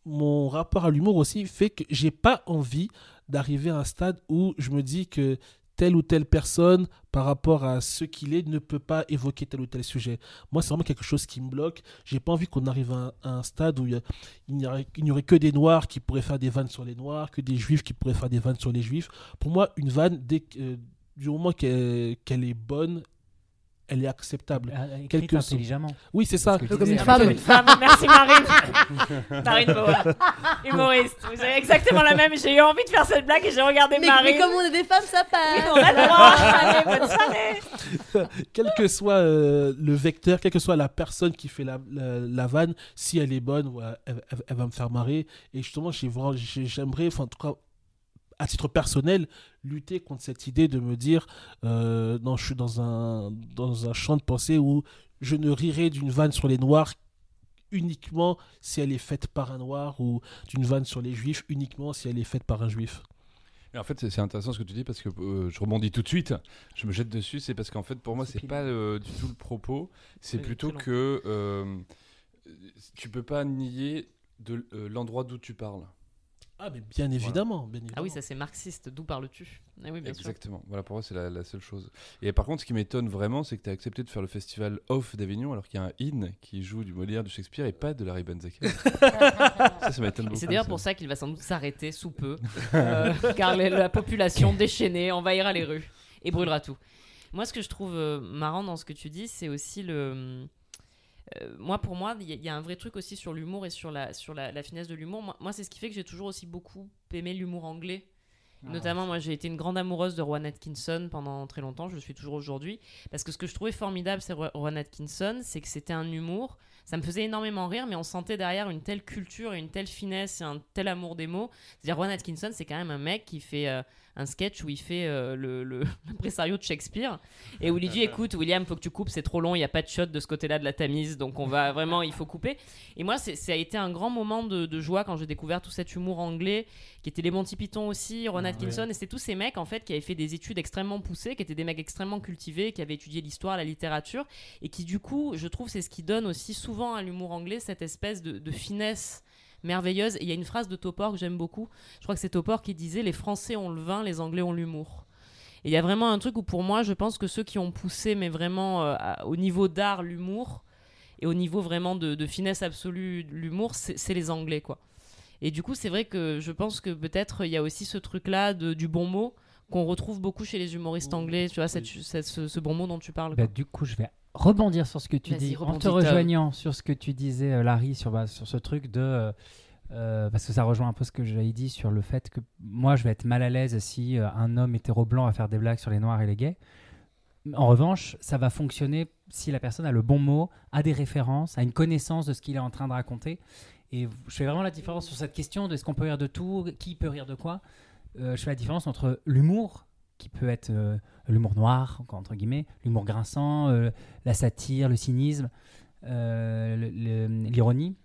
mon rapport à l'humour aussi fait que j'ai pas envie d'arriver à un stade où je me dis que telle ou telle personne, par rapport à ce qu'il est, ne peut pas évoquer tel ou tel sujet. Moi, c'est vraiment quelque chose qui me bloque. J'ai pas envie qu'on arrive à un, stade où il n'y aurait, que des noirs qui pourraient faire des vannes sur les noirs, que des juifs qui pourraient faire des vannes sur les juifs. Pour moi, une vanne, dès euh, du moment qu'elle est bonne, elle est acceptable. Euh, écrite Quelque intelligemment. Oui, c'est ça. Comme une un femme. peu. Une femme. Merci Marine. <laughs> Marine Bauer. <laughs> Humoriste. Vous avez exactement la même. J'ai eu envie de faire cette blague et j'ai regardé Mais, Marine. mais comme on est des femmes, ça Oui, passe. on a le droit. <laughs> Allez, bonne soirée. quel que soit euh, le vecteur, quelle que soit la personne qui fait la, la, la vanne, si elle est bonne, ouais, elle, elle- elle va me faire marrer. Et justement, j'ai vraiment- j'ai- j'aimerais, enfin, en tout cas, à titre personnel, lutter contre cette idée de me dire euh, non, je suis dans un, dans un champ de pensée où je ne rirai d'une vanne sur les noirs uniquement si elle est faite par un noir ou d'une vanne sur les juifs uniquement si elle est faite par un juif. Et en fait, c'est c'est intéressant ce que tu dis parce que euh, je rebondis tout de suite. Je me jette dessus. C'est parce qu'en fait, pour moi, C'est pas euh, du tout le propos. C'est plutôt que euh, tu peux pas nier de euh, l'endroit d'où tu parles. Ah, mais bien évidemment. Bien évidemment. Ah oui, ça c'est marxiste. D'où parles-tu? Ah oui, bien sûr. Exactement. Voilà, pour moi, c'est la, la seule chose. Et par contre, ce qui m'étonne vraiment, c'est que tu as accepté de faire le festival Off d'Avignon alors qu'il y a un in qui joue du Molière, du Shakespeare et pas de Larry Benzaken. <laughs> ça, ça m'étonne Et beaucoup. c'est d'ailleurs pour ça qu'il va sans doute s'arrêter sous peu, <laughs> euh, car la population déchaînée envahira les rues et brûlera tout. Moi, ce que je trouve euh, marrant dans ce que tu dis, c'est aussi le. Euh, moi, pour moi, il y, a- il y a un vrai truc aussi sur l'humour et sur la, sur la, la finesse de l'humour. Moi, moi, c'est ce qui fait que j'ai toujours aussi beaucoup aimé l'humour anglais. Notamment, moi, j'ai été une grande amoureuse de Rowan Atkinson pendant très longtemps. Je le suis toujours aujourd'hui. Parce que ce que je trouvais formidable, c'est Ro- Rowan Atkinson, c'est que c'était un humour. Ça me faisait énormément rire, mais on sentait derrière une telle culture et une telle finesse et un tel amour des mots. C'est-à-dire, Rowan Atkinson, c'est quand même un mec qui fait euh, un sketch où il fait euh, le, le <laughs> l'impresario de Shakespeare et où il dit Écoute, William, faut que tu coupes, c'est trop long, il n'y a pas de shot de ce côté-là de la Tamise, donc on va <laughs> vraiment, il faut couper. Et moi, c'est- ça a été un grand moment de, de joie quand j'ai découvert tout cet humour anglais qui étaient les Monty Python aussi, Ron Ah, Atkinson, et c'était tous ces mecs en fait qui avaient fait des études extrêmement poussées, qui étaient des mecs extrêmement cultivés, qui avaient étudié l'histoire, la littérature, et qui du coup, je trouve, c'est ce qui donne aussi souvent à l'humour anglais cette espèce de, de finesse merveilleuse. Et il y a une phrase de Topor que j'aime beaucoup, je crois que c'est Topor qui disait Les Français ont le vin, les Anglais ont l'humour. Et il y a vraiment un truc où pour moi, je pense que ceux qui ont poussé, mais vraiment euh, à- au niveau d'art, l'humour, et au niveau vraiment de, de finesse absolue l'humour, c'est les Anglais, quoi. Et du coup, c'est vrai que je pense que peut-être il y a aussi ce truc-là de- du bon mot qu'on retrouve beaucoup chez les humoristes anglais, tu vois, cette- ce, ce bon mot dont tu parles. Bah, du coup, je vais rebondir sur ce que tu dis, en te rejoignant sur ce que tu disais, euh, Larry, sur, bah, sur ce truc de. euh, euh, parce que ça rejoint un peu ce que j'avais dit sur le fait que moi, je vais être mal à l'aise si euh, un homme hétéro-blanc va faire des blagues sur les noirs et les gays. En revanche, ça va fonctionner si la personne a le bon mot, a des références, a une connaissance de ce qu'il est en train de raconter. Et je fais vraiment la différence sur cette question de est-ce qu'on peut rire de tout, qui peut rire de quoi. Euh, je fais la différence entre l'humour, qui peut être euh, l'humour noir, entre guillemets, l'humour grinçant, euh, la satire, le cynisme, euh, l'ironie,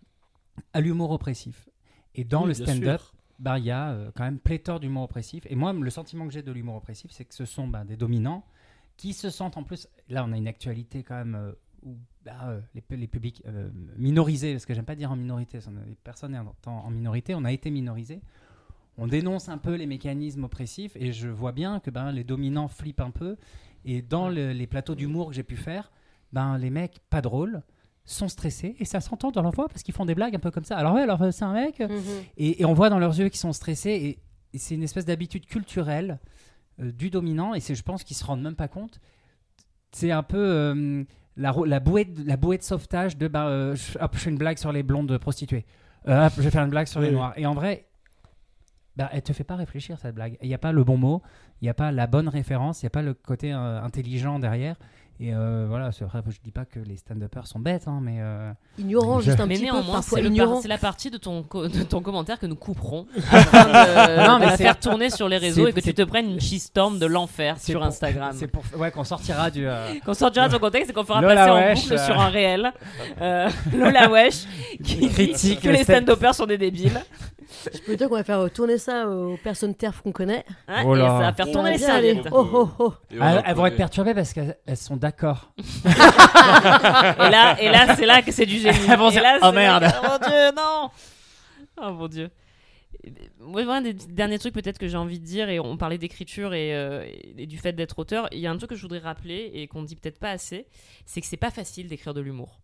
à l'humour oppressif. Et dans Oui, le stand-up, bah, il y a quand même pléthore d'humour oppressif. Et moi, le sentiment que j'ai de l'humour oppressif, c'est que ce sont bah, des dominants qui se sentent en plus. Là, on a une actualité quand même où bah, euh, les, les publics euh, minorisés, parce que j'aime pas dire en minorité, des personnes en, en minorité, on a été minorisés. On dénonce un peu les mécanismes oppressifs et je vois bien que ben, les dominants flippent un peu. Et dans le- les plateaux d'humour que j'ai pu faire, ben, les mecs pas drôles sont stressés et ça s'entend dans leur voix parce qu'ils font des blagues un peu comme ça. Alors ouais, alors c'est un mec, Mhm. et, et on voit dans leurs yeux qu'ils sont stressés et, et c'est une espèce d'habitude culturelle euh, du dominant et c'est je pense qu'ils se rendent même pas compte. C'est un peu euh, la, bouée de, la bouée de sauvetage de bah, euh, je, hop, je fais une blague sur les blondes prostituées. Euh, hop, je vais faire une blague sur les noirs. Et en vrai, bah, elle te fait pas réfléchir cette blague. Il n'y a pas le bon mot, il n'y a pas la bonne référence, il n'y a pas le côté euh, intelligent derrière. Et euh, voilà, c'est vrai, je dis pas que les stand-uppers sont bêtes, hein, mais euh, Ignorant, juste un Mais petit peu, néanmoins, parfois ignorant. c'est la partie de ton, co- de ton commentaire que nous couperons <laughs> afin de, Non, de la faire tourner sur les réseaux et que tu te prennes une shitstorm de l'enfer sur pour- Instagram. c'est pour ouais, qu'on sortira du. euh, <laughs> Qu'on sortira de son contexte et qu'on fera Lola passer en Wesh, boucle euh. sur un réel. Euh, <laughs> Lola Wesh qui dit critique que le les stand- stand-uppers sont des débiles. Je peux dire qu'on va faire tourner ça aux personnes TERF qu'on connaît. Hein, Oh et là. ça va faire tourner les serviettes. Oh oh oh. Elles, elles vont être perturbées parce qu'elles elles sont d'accord. <laughs> <laughs> Et là, et là c'est là que c'est du génie. Elles vont Et dire, là, oh merde. que- Oh mon dieu, non <laughs> Oh mon dieu. Moi, un des derniers trucs peut-être que j'ai envie de dire, et on parlait d'écriture et, euh, et du fait d'être auteur, il y a un truc que je voudrais rappeler et qu'on dit peut-être pas assez, c'est que c'est pas facile d'écrire de l'humour.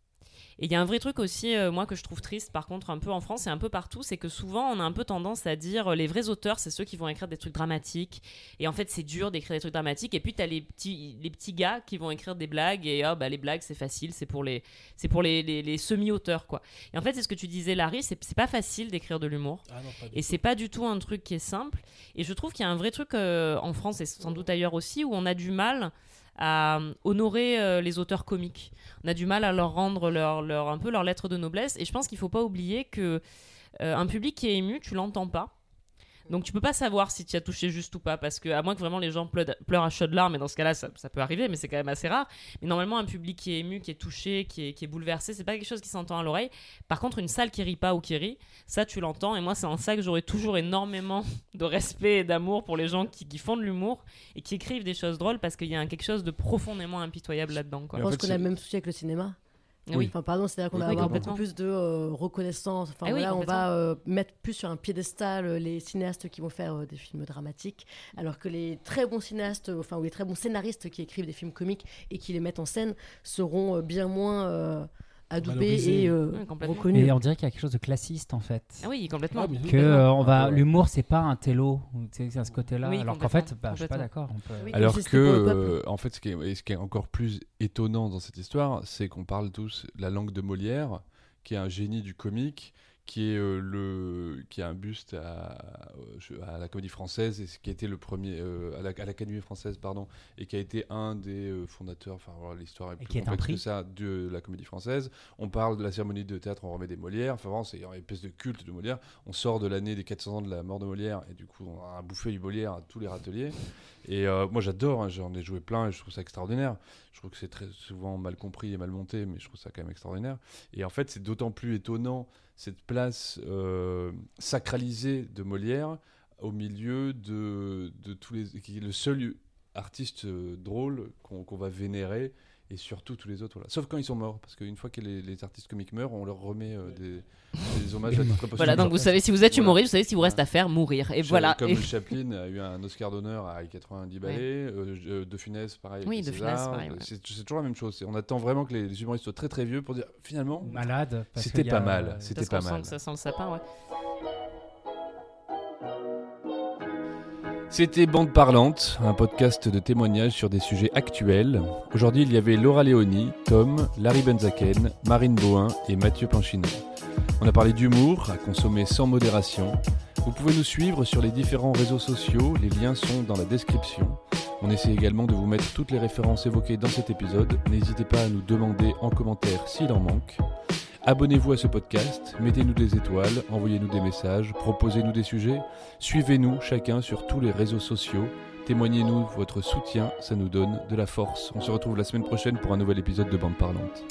Et il y a un vrai truc aussi, euh, moi, que je trouve triste, par contre, un peu en France et un peu partout, c'est que souvent, on a un peu tendance à dire euh, les vrais auteurs, c'est ceux qui vont écrire des trucs dramatiques. Et en fait, c'est dur d'écrire des trucs dramatiques. Et puis, tu as les petits, les petits gars qui vont écrire des blagues. Et oh, bah, les blagues, c'est facile, c'est pour les, c'est pour les, les, les semi-auteurs, quoi. Et en fait, c'est ce que tu disais, Larry, c'est pas facile d'écrire de l'humour. Ah Et c'est pas du tout un truc qui est simple. Et je trouve qu'il y a un vrai truc euh, en France et sans doute ailleurs aussi où on a du mal à euh, honorer euh, les auteurs comiques. On a du mal à leur rendre leur, leur, un peu leur lettre de noblesse. Et je pense qu'il faut pas oublier que euh, un public qui est ému, tu l'entends pas. Donc tu peux pas savoir si tu as touché juste ou pas, parce que à moins que vraiment les gens pleurent, à chaudes larmes, et dans ce cas-là ça, ça peut arriver, mais c'est quand même assez rare. Mais normalement un public qui est ému, qui est touché, qui est, qui est bouleversé, c'est pas quelque chose qui s'entend à l'oreille. Par contre une salle qui rit pas ou qui rit, ça tu l'entends, et moi c'est en ça que j'aurais toujours énormément <laughs> de respect et d'amour pour les gens qui, qui font de l'humour et qui écrivent des choses drôles, parce qu'il y a un- quelque chose de profondément impitoyable là-dedans. Quoi. Je en pense qu'on a le même souci avec le cinéma. Oui. Enfin, pardon, c'est-à-dire qu'on Oui, va avoir beaucoup plus de euh, reconnaissance. Enfin, oui, voilà, on va euh, mettre plus sur un piédestal euh, les cinéastes qui vont faire euh, des films dramatiques, alors que les très bons cinéastes, enfin, ou les très bons scénaristes qui écrivent des films comiques et qui les mettent en scène seront bien moins Valorisés. et euh, reconnus. Et on dirait qu'il y a quelque chose de classiste en fait. Ah oui, complètement. Ah, Que euh, on va, Ouais. l'humour c'est pas un télo, c'est à ce côté-là. Oui, alors qu'en fait, bah, je suis pas d'accord. on peut- Oui. Alors que, euh, en fait, ce qui, est, et ce qui est encore plus étonnant dans cette histoire, c'est qu'on parle tous la langue de Molière, qui est un génie du comique, qui est euh, le, qui a un buste à, euh, à la Comédie Française et qui a été le premier euh, à la- l'Académie française, pardon, et qui a été un des euh, fondateurs. Enfin, voilà, l'histoire est plus qui complexe que ça de la Comédie Française. On parle de la cérémonie de théâtre, on remet des Molières. Enfin, vraiment, c'est une espèce de culte de Molière. On sort de l'année des 400 ans de la mort de Molière et du coup, on a bouffé du Molière à tous les râteliers. Et moi j'adore, hein, j'en ai joué plein et je trouve ça extraordinaire. Je trouve que c'est très souvent mal compris et mal monté, mais je trouve ça quand même extraordinaire. Et en fait, c'est d'autant plus étonnant cette place euh, sacralisée de Molière au milieu de, tous les. qui est le seul artiste euh, drôle qu'on va vénérer. Et surtout tous les autres, voilà. Sauf quand ils sont morts, parce qu'une fois que les, les artistes comiques meurent, on leur remet euh, des, des hommages à <laughs> titre. Voilà, donc vous savez, si vous êtes Voilà. humoriste, vous savez, si vous reste à faire, mourir. Et Cha- voilà. Comme Et- Chaplin a eu un Oscar d'honneur à 90 balais, euh, euh, De Funès, pareil. Oui, De Funès, pareil, ouais. C'est toujours la même chose. On attend vraiment que les, les humoristes soient très très vieux pour dire finalement. Malade. C'était a, pas mal, c'était pas sent mal. que ça sent le sapin, ouais. C'était Bande Parlante, un podcast de témoignages sur des sujets actuels. Aujourd'hui, il y avait Laura Léoni, Tom, Larry Benzaken, Marine Bohin et Mathieu Planchino. On a parlé d'humour à consommer sans modération. Vous pouvez nous suivre sur les différents réseaux sociaux, les liens sont dans la description. On essaie également de vous mettre toutes les références évoquées dans cet épisode. N'hésitez pas à nous demander en commentaire s'il en manque. Abonnez-vous à ce podcast, mettez-nous des étoiles, envoyez-nous des messages, proposez-nous des sujets, suivez-nous chacun sur tous les réseaux sociaux, témoignez-nous votre soutien, ça nous donne de la force. On se retrouve la semaine prochaine pour un nouvel épisode de Bande Parlante.